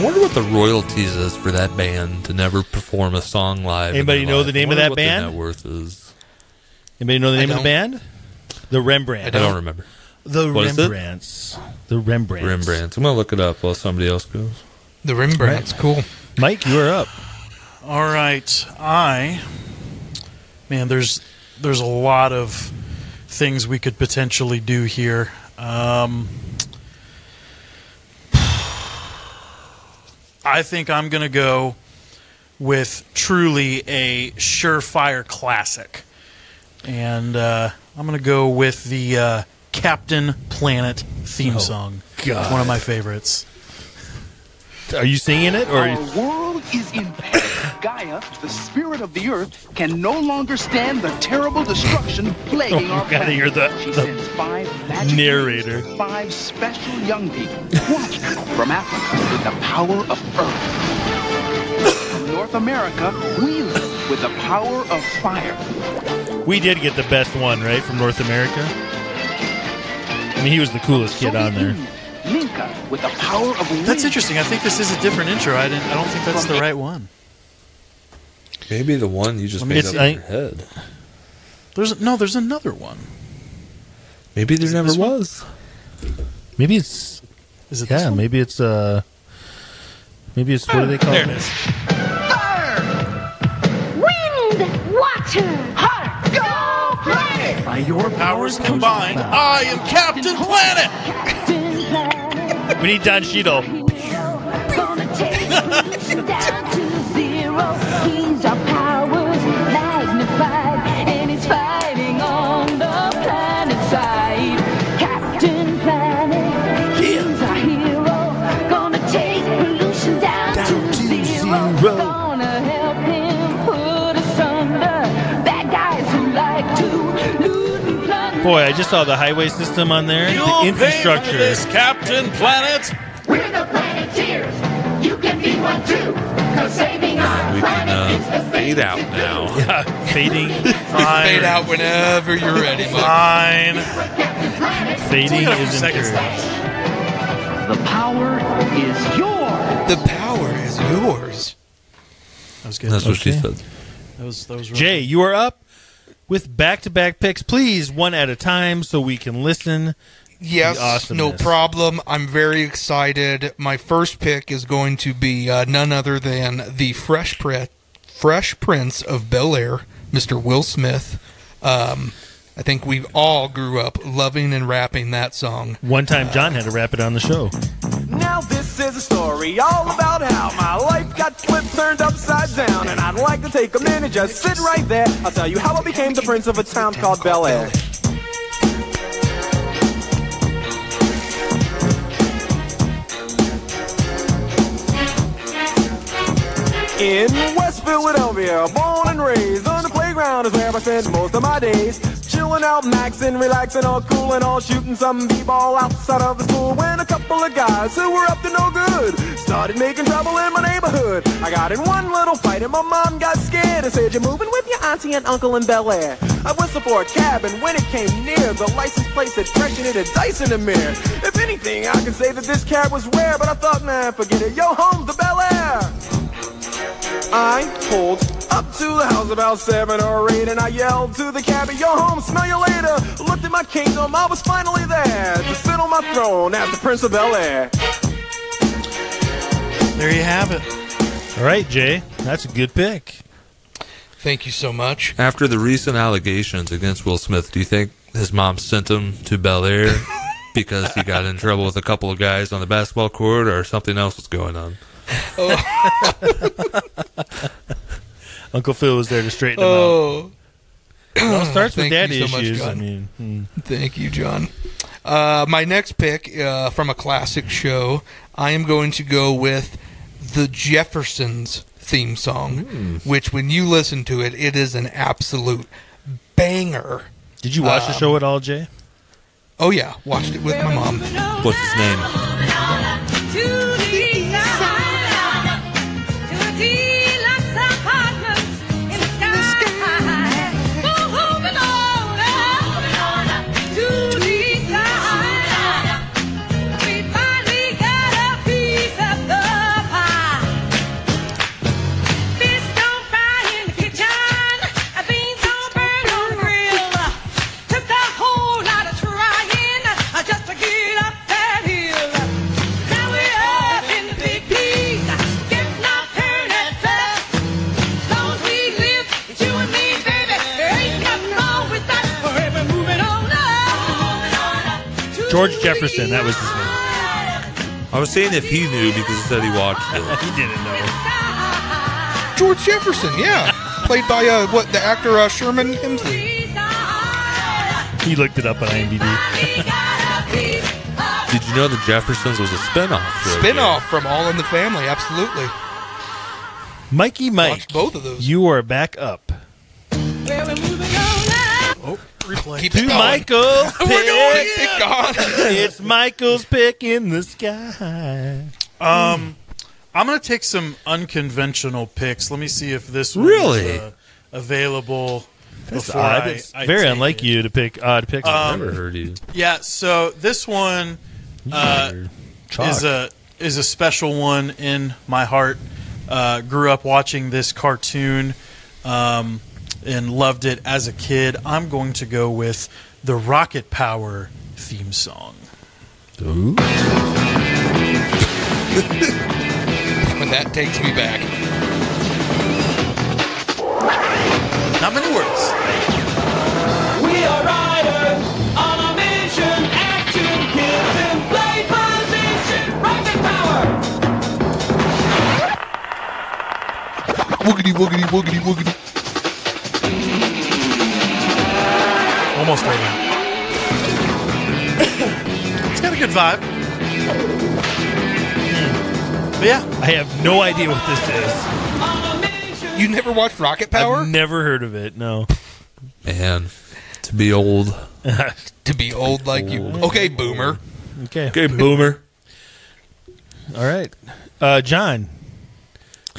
I wonder what the royalties is for that band to never perform a song live. Anybody know life. the name of wonder that what band? The net worth is. Anybody know the name of the band? The Rembrandt. I don't remember. The What is it? Rembrandts. The Rembrandts. Rembrandt. I'm gonna look it up while somebody else goes. The Rembrandt's cool. Mike, you are up. All right, I man, there's there's a lot of things we could potentially do here. Um, I think I'm gonna go with truly a surefire classic, and uh, I'm gonna go with the uh, Captain Planet theme song. God. One of my favorites. Are you seeing it or? Our world is in peril. (coughs) Gaia, the spirit of the earth, can no longer stand the terrible destruction plaguing (laughs) Oh, our gotta hear the- she the sends five magic narrator. five special young people, one from Africa with the power of earth. From North America, we live with the power of fire. we did get the best one, right, from North America. I mean, he was the coolest kid on there. Linka with the power of wind. That's interesting. I think this is a different intro. I didn't. I don't think that's the right one. Maybe the one you just made up in your head. There's no. There's another one. Maybe there never this one? was. Maybe it's Is it? this yeah. one? Maybe it's uh. Maybe it's what do they call There it it? is. Wind, water, heart, go planet! By your Powers combined, I am Captain Planet. We need Don Cheadle. (laughs) Boy, I just saw the highway system on there. The infrastructure. Captain Planet. We're the Planeteers. You can be one too. Cause saving our We can planet is uh, the fade out now. (laughs) Yeah, Fading. Fine. (laughs) Fade out whenever you're ready, Mike. Fine. Fading got a few is seconds encouraged. The power is yours. The power is yours. That was good. That's what she said. That was. That was. Really Jay, you are up with back-to-back picks. Please, one at a time, so we can listen. Yes, no problem. I'm very excited. My first pick is going to be uh, none other than the Fresh Pre- Fresh Prince of Bel Air, Mr. Will Smith. Um, I think we all grew up loving and rapping that song. One time, John had to rap it on the show. Now this is a story all about how my life got flipped, turned upside down, and I'd like to take a minute, just sit right there. I'll tell you how I became the prince of a town called Bel Air. In West Philadelphia, born and raised on the playground is where I spend most of my days. Chilling out, maxing, relaxing, all cool and all shooting some b-ball outside of the school. When a couple of guys who were up to no good started making trouble in my neighborhood. I got in one little fight and my mom got scared and said, "You're moving with your auntie and uncle in Bel Air." I whistled for a cab, and when it came near, the license plate said fresh and it had dice in the mirror. If anything, I could say that this cab was rare, but I thought, man, forget it. Yo, home's the Bel Air. I pulled up to the house about seven or eight, and I yelled to the cabbie, "Yo, home, smell you later." Looked at my kingdom, I was finally there to sit on my throne as the Prince of Bel Air. There you have it. All right, Jay, that's a good pick. Thank you so much. After the recent allegations against Will Smith, do you think his mom sent him to Bel Air (laughs) because he got in trouble with a couple of guys on the basketball court, or something else was going on? Oh. (laughs) Uncle Phil was there to straighten him out. Oh, It all starts with Thank daddy you so much, issues. I mean, hmm. thank you, John. Uh, my next pick uh, from a classic show, I am going to go with the Jeffersons theme song, which, when you listen to it, it is an absolute banger. did you watch the Um, show at all, Jay? Oh yeah, watched it with my mom. What's his name? George Jefferson, that was his name. I was saying if he knew because he said he watched it. (laughs) He didn't know. George Jefferson, yeah, played by uh, what the actor uh, Sherman Hemsley. He looked it up on IMDb. (laughs) Did you know the Jeffersons was a spinoff? show? Spinoff from All in the Family, absolutely. Mikey Mike, Watched both of those. you are back up. Replay. Keep To it going. Michael's (laughs) We're going. pick. Keep it it's Michael's pick in the sky. Um, I'm going to take some unconventional picks. Let me see if this one Really? is, uh, available That's before odd. I, It's I very take unlike it. you to pick odd picks. Um, Never heard you. Yeah, so this one uh, Chalk. is a is a special one in my heart. Uh, grew up watching this cartoon um, and loved it as a kid. I'm going to go with the Rocket Power theme song. And (laughs) that takes me back. Not many words. We are riders on a mission. Action, kills and play position. Rocket power. Woogity, woogity, woogity, woogity. Almost over. it's got a good vibe. But yeah, I have no idea what this is. You never watched Rocket Power? I've never heard of it. No. Man, to be old. (laughs) to be old like you. Okay, boomer. Okay. Okay, boomer. All right. Uh, John,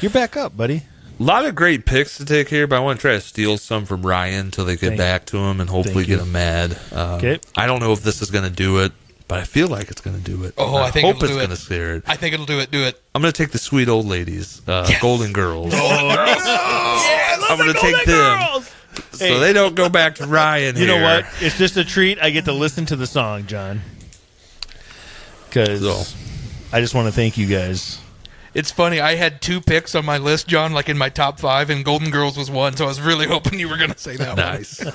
you're back up, buddy. A lot of great picks to take here, but I want to try to steal some from Ryan until they get Thank- back to him and hopefully get him mad. Uh, Okay. I don't know if this is going to do it, but I feel like it's going to do it. Oh, I think hope it'll it's do it. going to scare it. I think it'll do it. Do it. I'm going to take the sweet old ladies, uh, Golden Girls. Oh, I'm going to take them so Hey. they don't go back to Ryan. You know what? It's just a treat. I get to listen to the song, John. Because So. I just want to thank you guys. It's funny. I had two picks on my list, John, like in my top five, and Golden Girls was one. So I was really (laughs) hoping you were going to say that Nice. (laughs)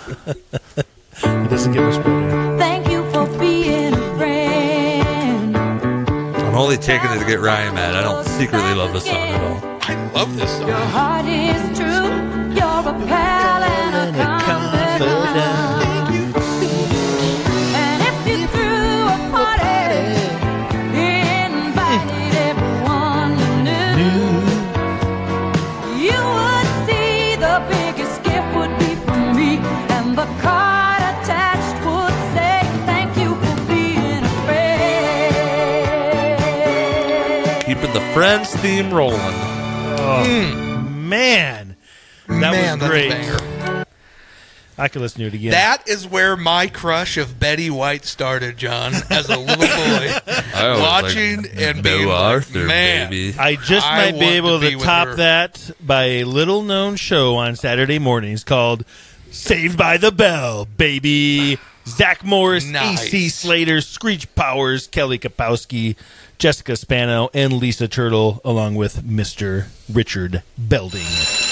It doesn't get much better. Thank you for being a friend. I'm only taking it to get Ryan mad. I don't secretly love this song at all. I love this song. Your heart is true. Friends theme rolling. Mm, man, that Man, was great. banger. I could listen to it again. That is where my crush of Betty White started, John, as a little (laughs) boy. I always watching liked and Belle being like, man, baby. I just I might be able to to, be top her. that by a little known show on Saturday mornings called Saved by the Bell, baby. Zach Morris, Nice. AC Slater, Screech Powers, Kelly Kapowski, Jessica Spano, and Lisa Turtle, along with Mr. Richard Belding.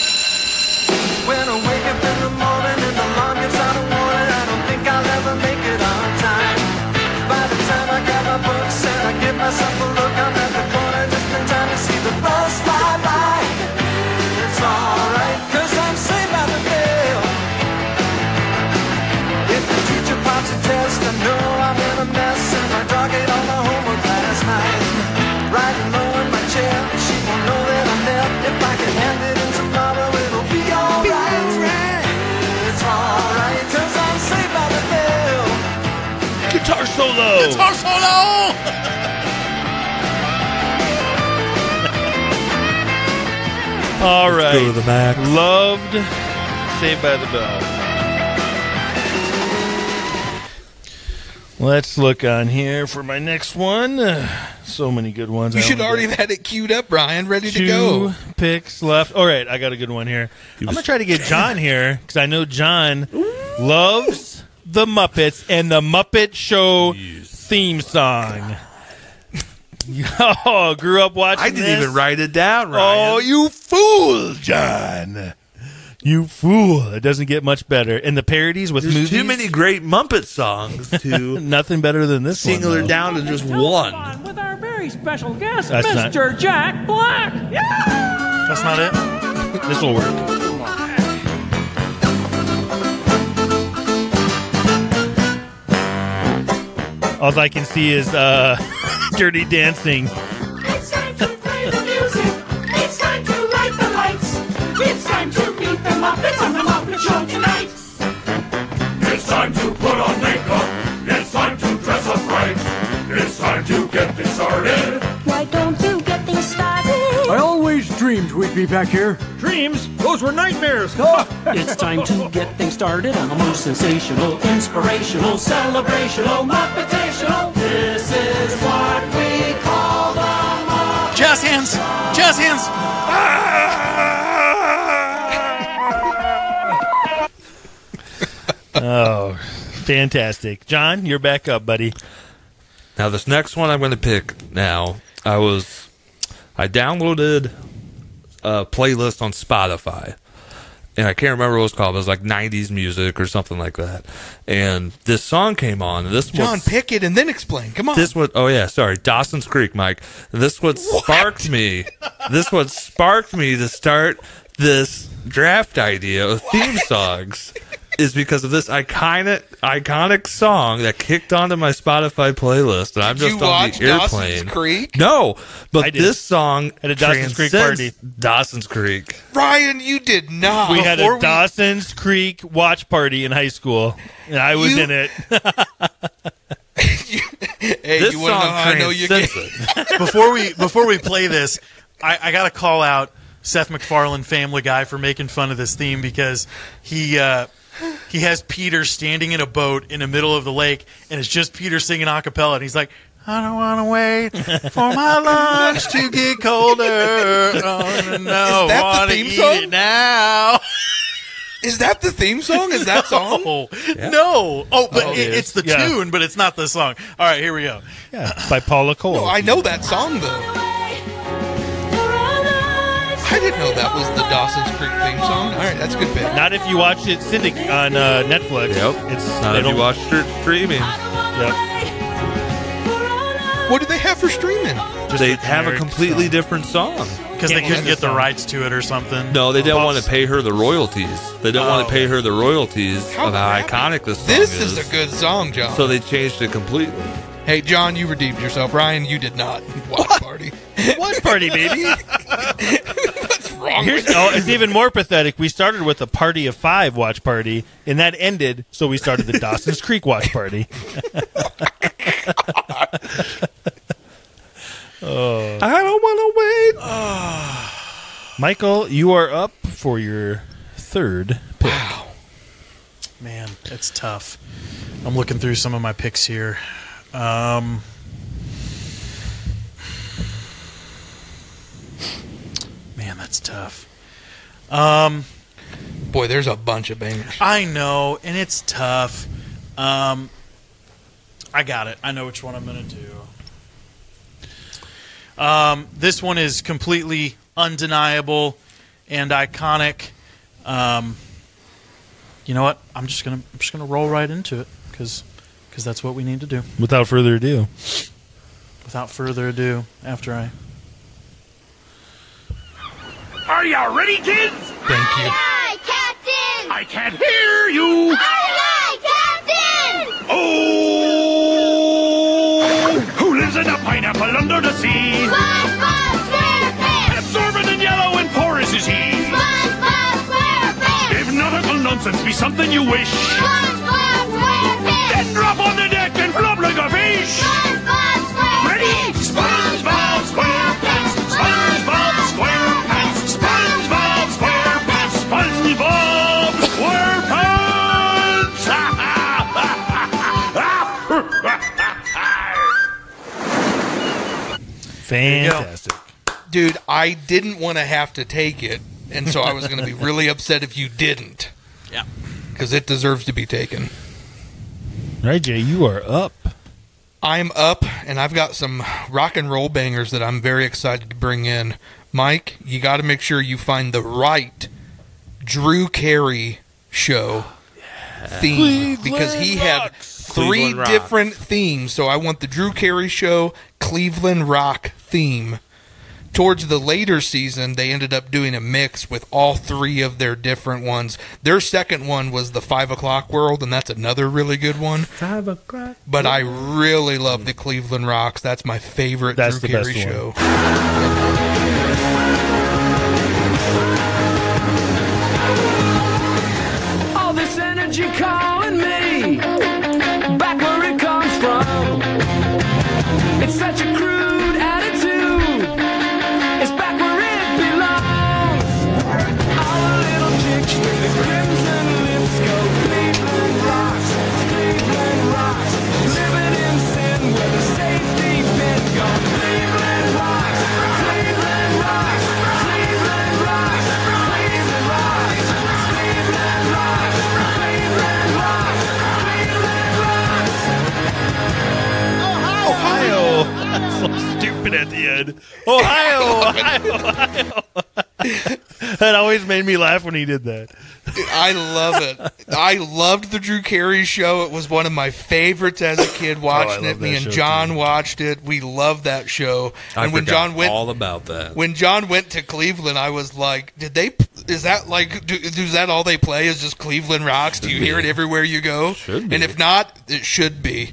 All right. go to the max. Loved Saved by the Bell. Let's look on here for my next one. So many good ones. You I should already have had it queued up, Brian, ready to two go. picks left. All right, I got a good one here. I'm gonna try to get John here because I know John loves the Muppets and the Muppet Show theme song. (laughs) Oh, grew up watching. I didn't this? even write it down, Ryan. Oh, you fool, John! You fool! It doesn't get much better. And the parodies with There's movies. too many great Muppet songs to (laughs) Nothing better than this single one. down to just one. With our very special guest, That's not- Mr. Jack Black. Yeah! That's not it. This will work. All I can see is uh, (laughs) Dirty Dancing. It's time to play the music. It's time to light the lights. It's time to meet the Muppets on the Muppet Show tonight. It's time to put on makeup. It's time to dress up right. It's time to get things started. Be back here. Dreams? Those were nightmares. (laughs) it's time to get things started on the most sensational, inspirational, celebrational, Muppetational. This is what we call the Muppet. Jazz hands! Jazz hands! (laughs) Oh, fantastic. John, you're back up, buddy. Now this next one I'm going to pick. Now I was I downloaded a playlist on Spotify, and I can't remember what it was called. It was like '90s music or something like that. And this song came on. And this John, was, pick it and then explain. Come on. this was, Oh yeah, sorry, Dawson's Creek, Mike. This what sparked me. This what sparked me to start this draft idea of theme songs. (laughs) Is because of this iconic iconic song that kicked onto my Spotify playlist, and I'm Did just you on watch the Dawson's airplane. Creek? No, but I this song At a Dawson's Creek party. Dawson's Creek. Ryan, you did not. We had a we- Dawson's Creek watch party in high school, and I was You- in it. (laughs) Hey, This you want to know song I know you transcends get? (laughs) before we before we play this, I, I got to call out Seth MacFarlane, Family Guy, for making fun of this theme because he uh, he has Peter standing in a boat in the middle of the lake, and it's just Peter singing a cappella, and he's like. I don't want to wait for my (laughs) lunch to get colder. Oh, no, Is that the want to theme eat song? it now. Is that the theme song? Is that song? (laughs) No, no. Oh, but Oh, it, it is. it's the Yeah. tune, but it's not the song. All right, here we go. Yeah, by Paula Cole. No, I know that song though. I didn't know that was the Dawson's Creek theme song. All right, that's a good bit. Not if you watch it syndic on uh, Netflix. Yep. It's Not they if you don't- watch it streaming. Yep. What do they have for streaming? Just they have a generic completely song. different song. Because they Can't couldn't get the the song. rights to it or something. No, they don't want to pay her the royalties. They don't want Oh. to pay her the royalties How of how happy- iconic this song This is. is a good song, John. so they changed it completely. hey, John, you redeemed yourself. Ryan, you did not. Watch party. Watch party, baby. (laughs) What's wrong Here's, with oh, it's even more pathetic. We started with a party of five watch party, and that ended, so we started the Dawson's Creek watch party. (laughs) oh. I don't want to wait. Michael, you are up for your third pick. Man, it's tough. I'm looking through some of my picks here. Um, man, that's tough. Um, Boy, there's a bunch of bangers. I know, and it's tough. Um, I got it. I know which one I'm going to do. Um, this one is completely undeniable and iconic. Um, you know what? I'm just gonna I'm just gonna roll right into it because because that's what we need to do. Without further ado, Without further ado, after I Are you ready, kids? Thank you. Aye, Captain! I can't hear you. Aye, Captain! Oh, who lives in a pineapple under the sea? SpongeBob SquarePants! Absorbent and yellow and porous is he. SpongeBob SquarePants! If nautical nonsense be something you wish, SpongeBob SquarePants! then drop on the deck and flop like a fish. SpongeBob fantastic. Dude, I didn't want to have to take it, and so I was going to be (laughs) really upset if you didn't. Yeah. Because it deserves to be taken. Right, Jay, you are up. I'm up, and I've got some rock and roll bangers that I'm very excited to bring in. Mike, you got to make sure you find the right Drew Carey show (gasps) theme because he had three Cleveland Rock. different themes. So I want the Drew Carey show Cleveland Rock theme. Towards the later season, they ended up doing a mix with all three of their different ones. Their second one was the Five O'clock World, and that's another really good one. Five o'clock. But I really love the Cleveland Rocks. That's my favorite That's Drew the Carey best one. show. So stupid at the end. Ohio, Ohio, Ohio. (laughs) that always made me laugh when he did that. I love it. I loved the Drew Carey show. It was one of my favorites as a kid watching Oh, it. Me and John too. watched it. We loved that show. I and when John went all about that. when John went to Cleveland, I was like, "Did they? Is that like? Do, is that all they play? Is just Cleveland rocks? Do you hear it everywhere you go? Should be. And if not, it should be.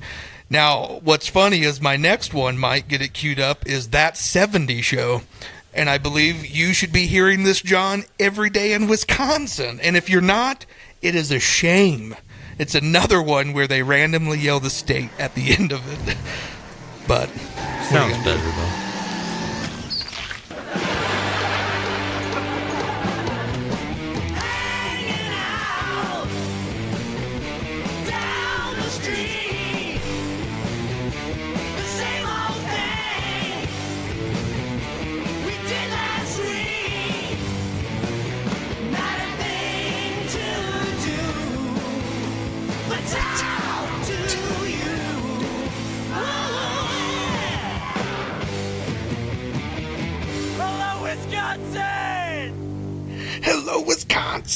Now, what's funny is my next one might get it queued up. Is that '70 show? And I believe you should be hearing this, John, every day in Wisconsin. And if you're not, it is a shame. It's another one where they randomly yell the state at the (laughs) end of it. But Sounds better though.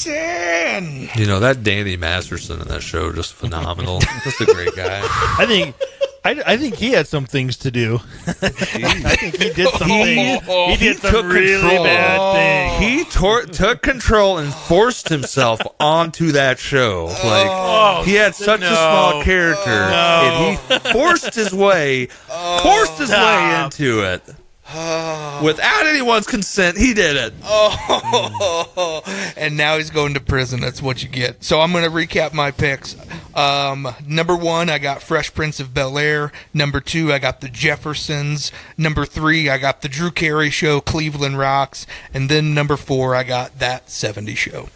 Wisconsin. You know that Danny Masterson in that show just phenomenal. (laughs) just a great guy. I think. I, I think he had some things to do. (laughs) I think he did some things. He did some took really control. bad oh. things. He tor- took control and forced himself (laughs) onto that show. Like Oh, he had such a small character, No. and he forced his way, forced his way into it. (sighs) Without anyone's consent, he did it. (laughs) Oh, and now he's going to prison. That's what you get. So I'm going to recap my picks. Um, number one, I got Fresh Prince of Bel Air. Number two, I got the Jeffersons. Number three, I got the Drew Carey Show, Cleveland Rocks. And then number four, I got that 70 show.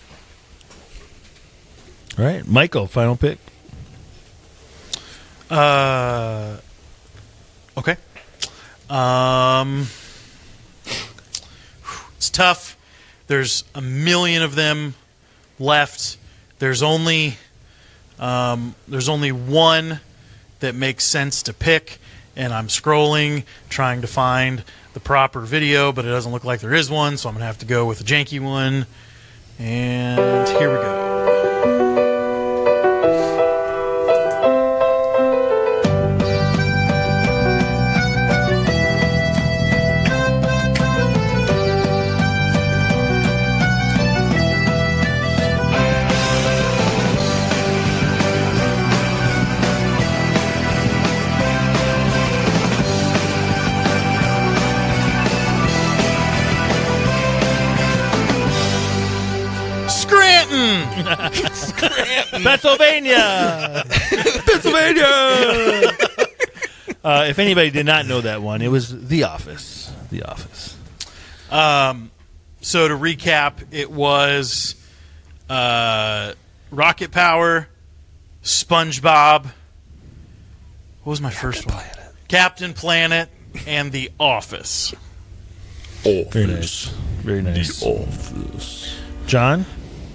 All right, Michael, final pick. Uh, okay. Um, it's tough. There's a million of them left. There's only um, there's only one that makes sense to pick, and I'm scrolling trying to find the proper video, but it doesn't look like there is one, so I'm gonna have to go with a janky one. And here we go. Pennsylvania. (laughs) Pennsylvania. uh, if anybody did not know that one, it was The Office. The Office. Um, so to recap, it was uh, Rocket Power, SpongeBob. What was my first one? Captain Planet and The Office. Very nice. Very nice. The Office. John?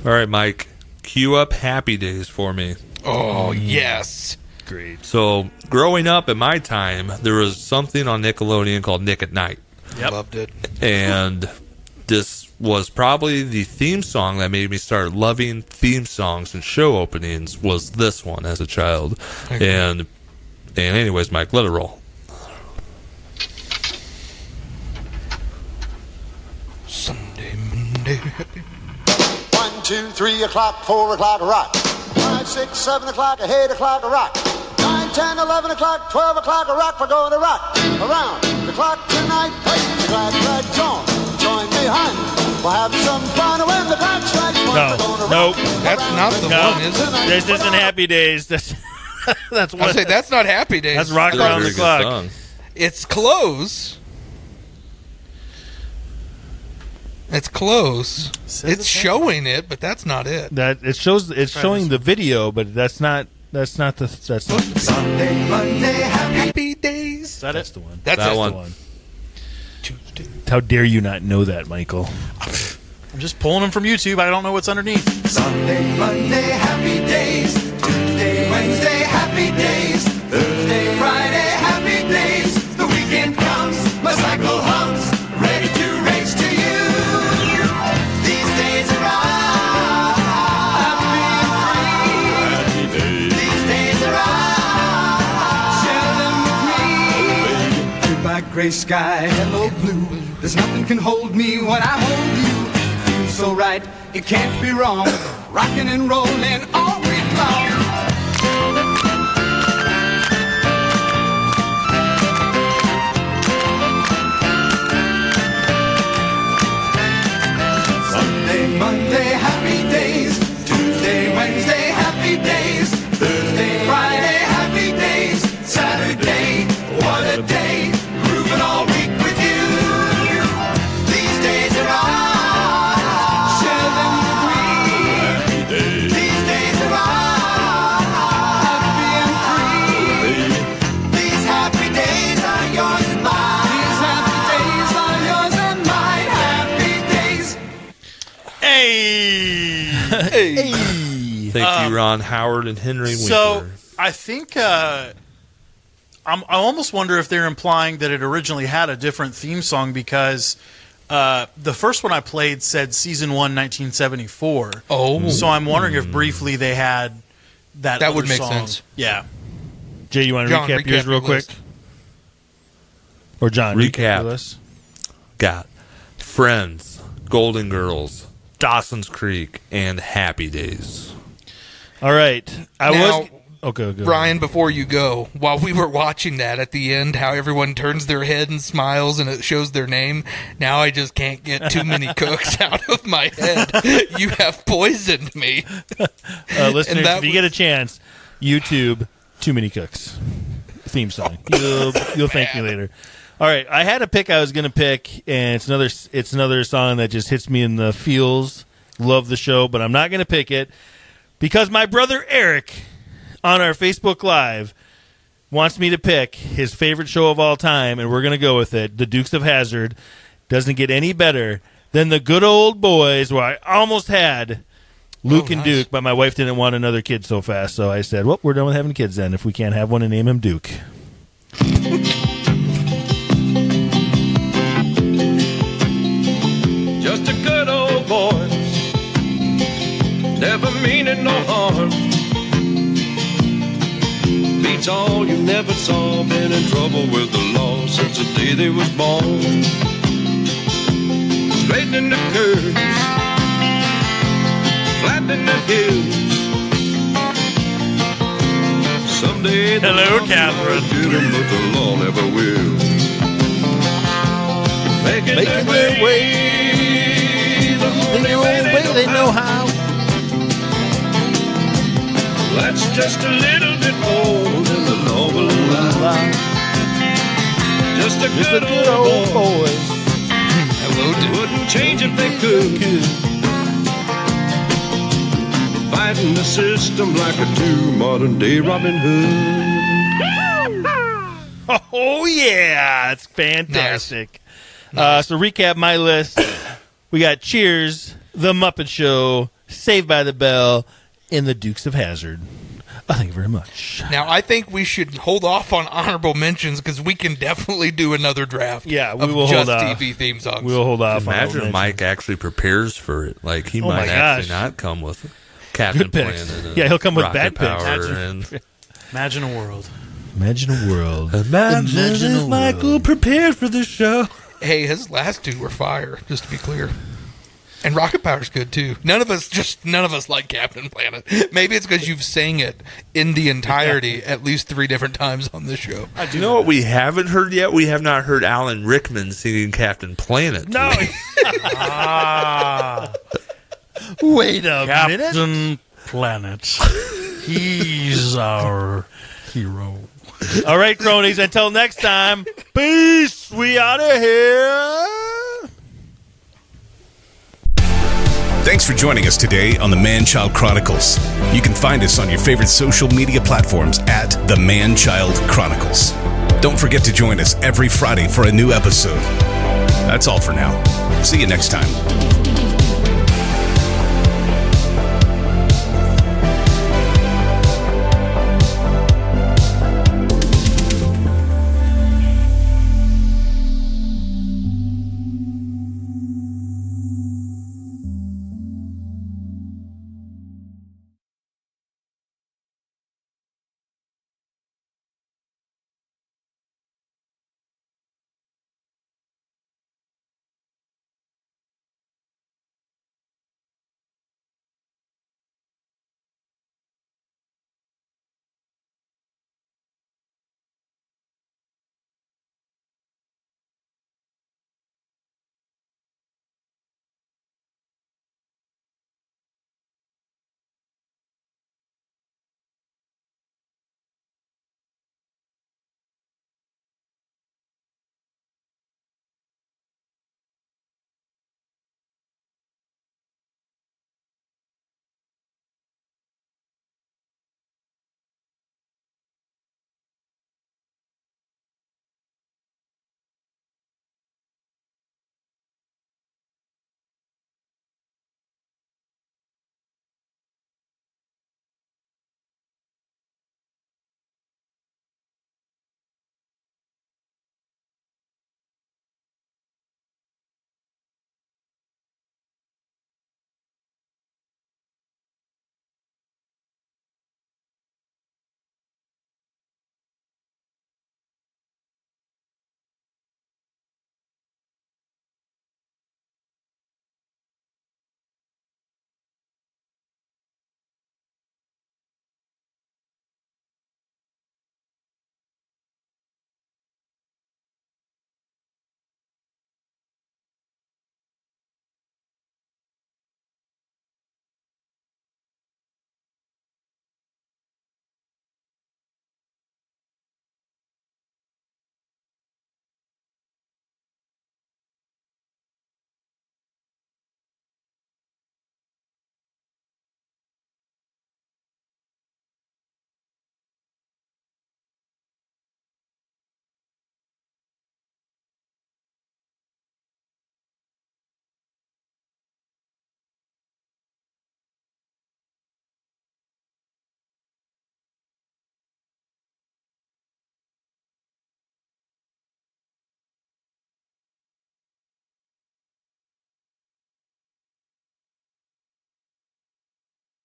All right, Mike. Cue up Happy Days for me. Oh, mm. yes. Great. So, growing up in my time, there was something on Nickelodeon called Nick at Nite. Yep. Loved it. And this was probably the theme song that made me start loving theme songs and show openings was this one as a child. Okay. And and anyways, Mike, let it roll. Sunday, Monday, happy. One, two, three o'clock, four o'clock, a rock. Five, six, seven o'clock, eight o'clock, a rock. Nine, ten, eleven o'clock, twelve o'clock, a rock. We're going to rock around the clock tonight. Hey, you glad glad John, join me, hon. We'll have some fun when the clock strikes one. We're No. Nope. rock That's not the No. one, is it? This isn't Happy Days. (laughs) That's that's I what. say that's not Happy Days. That's Rock I Around the Clock. song. It's close. It's close. It's showing it, but that's not it. That it shows. It's showing the video, but that's not. That's not the. That's not. Sunday, Monday, happy days. Is that That's it? the one. That's That one. the one. How dare you not know that, Michael? I'm just pulling them from YouTube. I don't know what's underneath. Sunday, Monday, happy days. Tuesday, Wednesday, happy days. Gray sky, hello blue. There's nothing can hold me when I hold you. Feels so right, it can't be wrong. Rocking and rolling all week long. Thank Um, you, Ron Howard and Henry Winkler. So I think uh, I'm, I almost wonder if they're implying that it originally had a different theme song because uh, the first one I played said season one, 1974. Oh. so I'm wondering if briefly they had that. That would make song. sense. Yeah. Jay, you want to John, recap, recap yours your real quick? list. Or John, Recap. your got Friends, Golden Girls, Dawson's Creek, and Happy Days. All right. I Now, was. Okay, go. Brian, before you go, while we were watching that at the end, how everyone turns their head and smiles and it shows their name, now I just can't get too many (laughs) cooks out of my head. You have poisoned me. Uh, listeners, if you get a chance, YouTube "Too Many Cooks" theme song. You'll, you'll thank me later. All right, I had a pick I was going to pick, and it's another it's another song that just hits me in the feels. Love the show, but I'm not going to pick it. Because my brother Eric on our Facebook Live wants me to pick his favorite show of all time, and we're going to go with it. The Dukes of Hazzard doesn't get any better than the Good Old Boys, where I almost had Luke Oh, and nice. Duke, but my wife didn't want another kid so fast, so I said, "Well, we're done with having kids then. If we can't have one, and name him Duke." (laughs) Beats all you never saw, been in trouble with the law since the day they was born. Straightening the curves, flattening the hills. Someday the Hello, Catherine. might get 'em, but the law never will. Making, Making their their way, the only way they know how. That's just a little bit more than the normal allowed. Just a good, old boy. Hello, Duke. Wouldn't change if they could. Fighting the system like a true modern day Robin Hood. Oh yeah, it's fantastic. Uh, so recap my list: (coughs) we got Cheers, The Muppet Show, Saved by the Bell, and The Dukes of Hazzard. Oh, (laughs) thank you very much. Now I think we should hold off on honorable mentions because we can definitely do another draft. Yeah, we of will just hold off. TV theme songs. We'll hold off. Imagine all if Mike actually prepares for it. Like he Oh might actually not come with Captain Good picks. Planet. and Yeah, he'll come with Rocket bad picks. Power Imagine- and Imagine a world. Imagine a world. Imagine, Imagine a if Michael prepared for this show. Hey, his last two were fire. Just to be clear. And Rocket Power's good too. None of us, just none of us like Captain Planet. Maybe it's because you've sang it in the entirety at least three different times on this show. Do you know what we haven't heard yet? We have not heard Alan Rickman singing Captain Planet. No. Ah, (laughs) Wait a minute. Captain Planet. He's our hero. All right, cronies. Until next time. Peace. We out of here. Thanks for joining us today on the Man Child Chronicles. You can find us on your favorite social media platforms at the Man Child Chronicles. Don't forget to join us every Friday for a new episode. That's all for now. See you next time.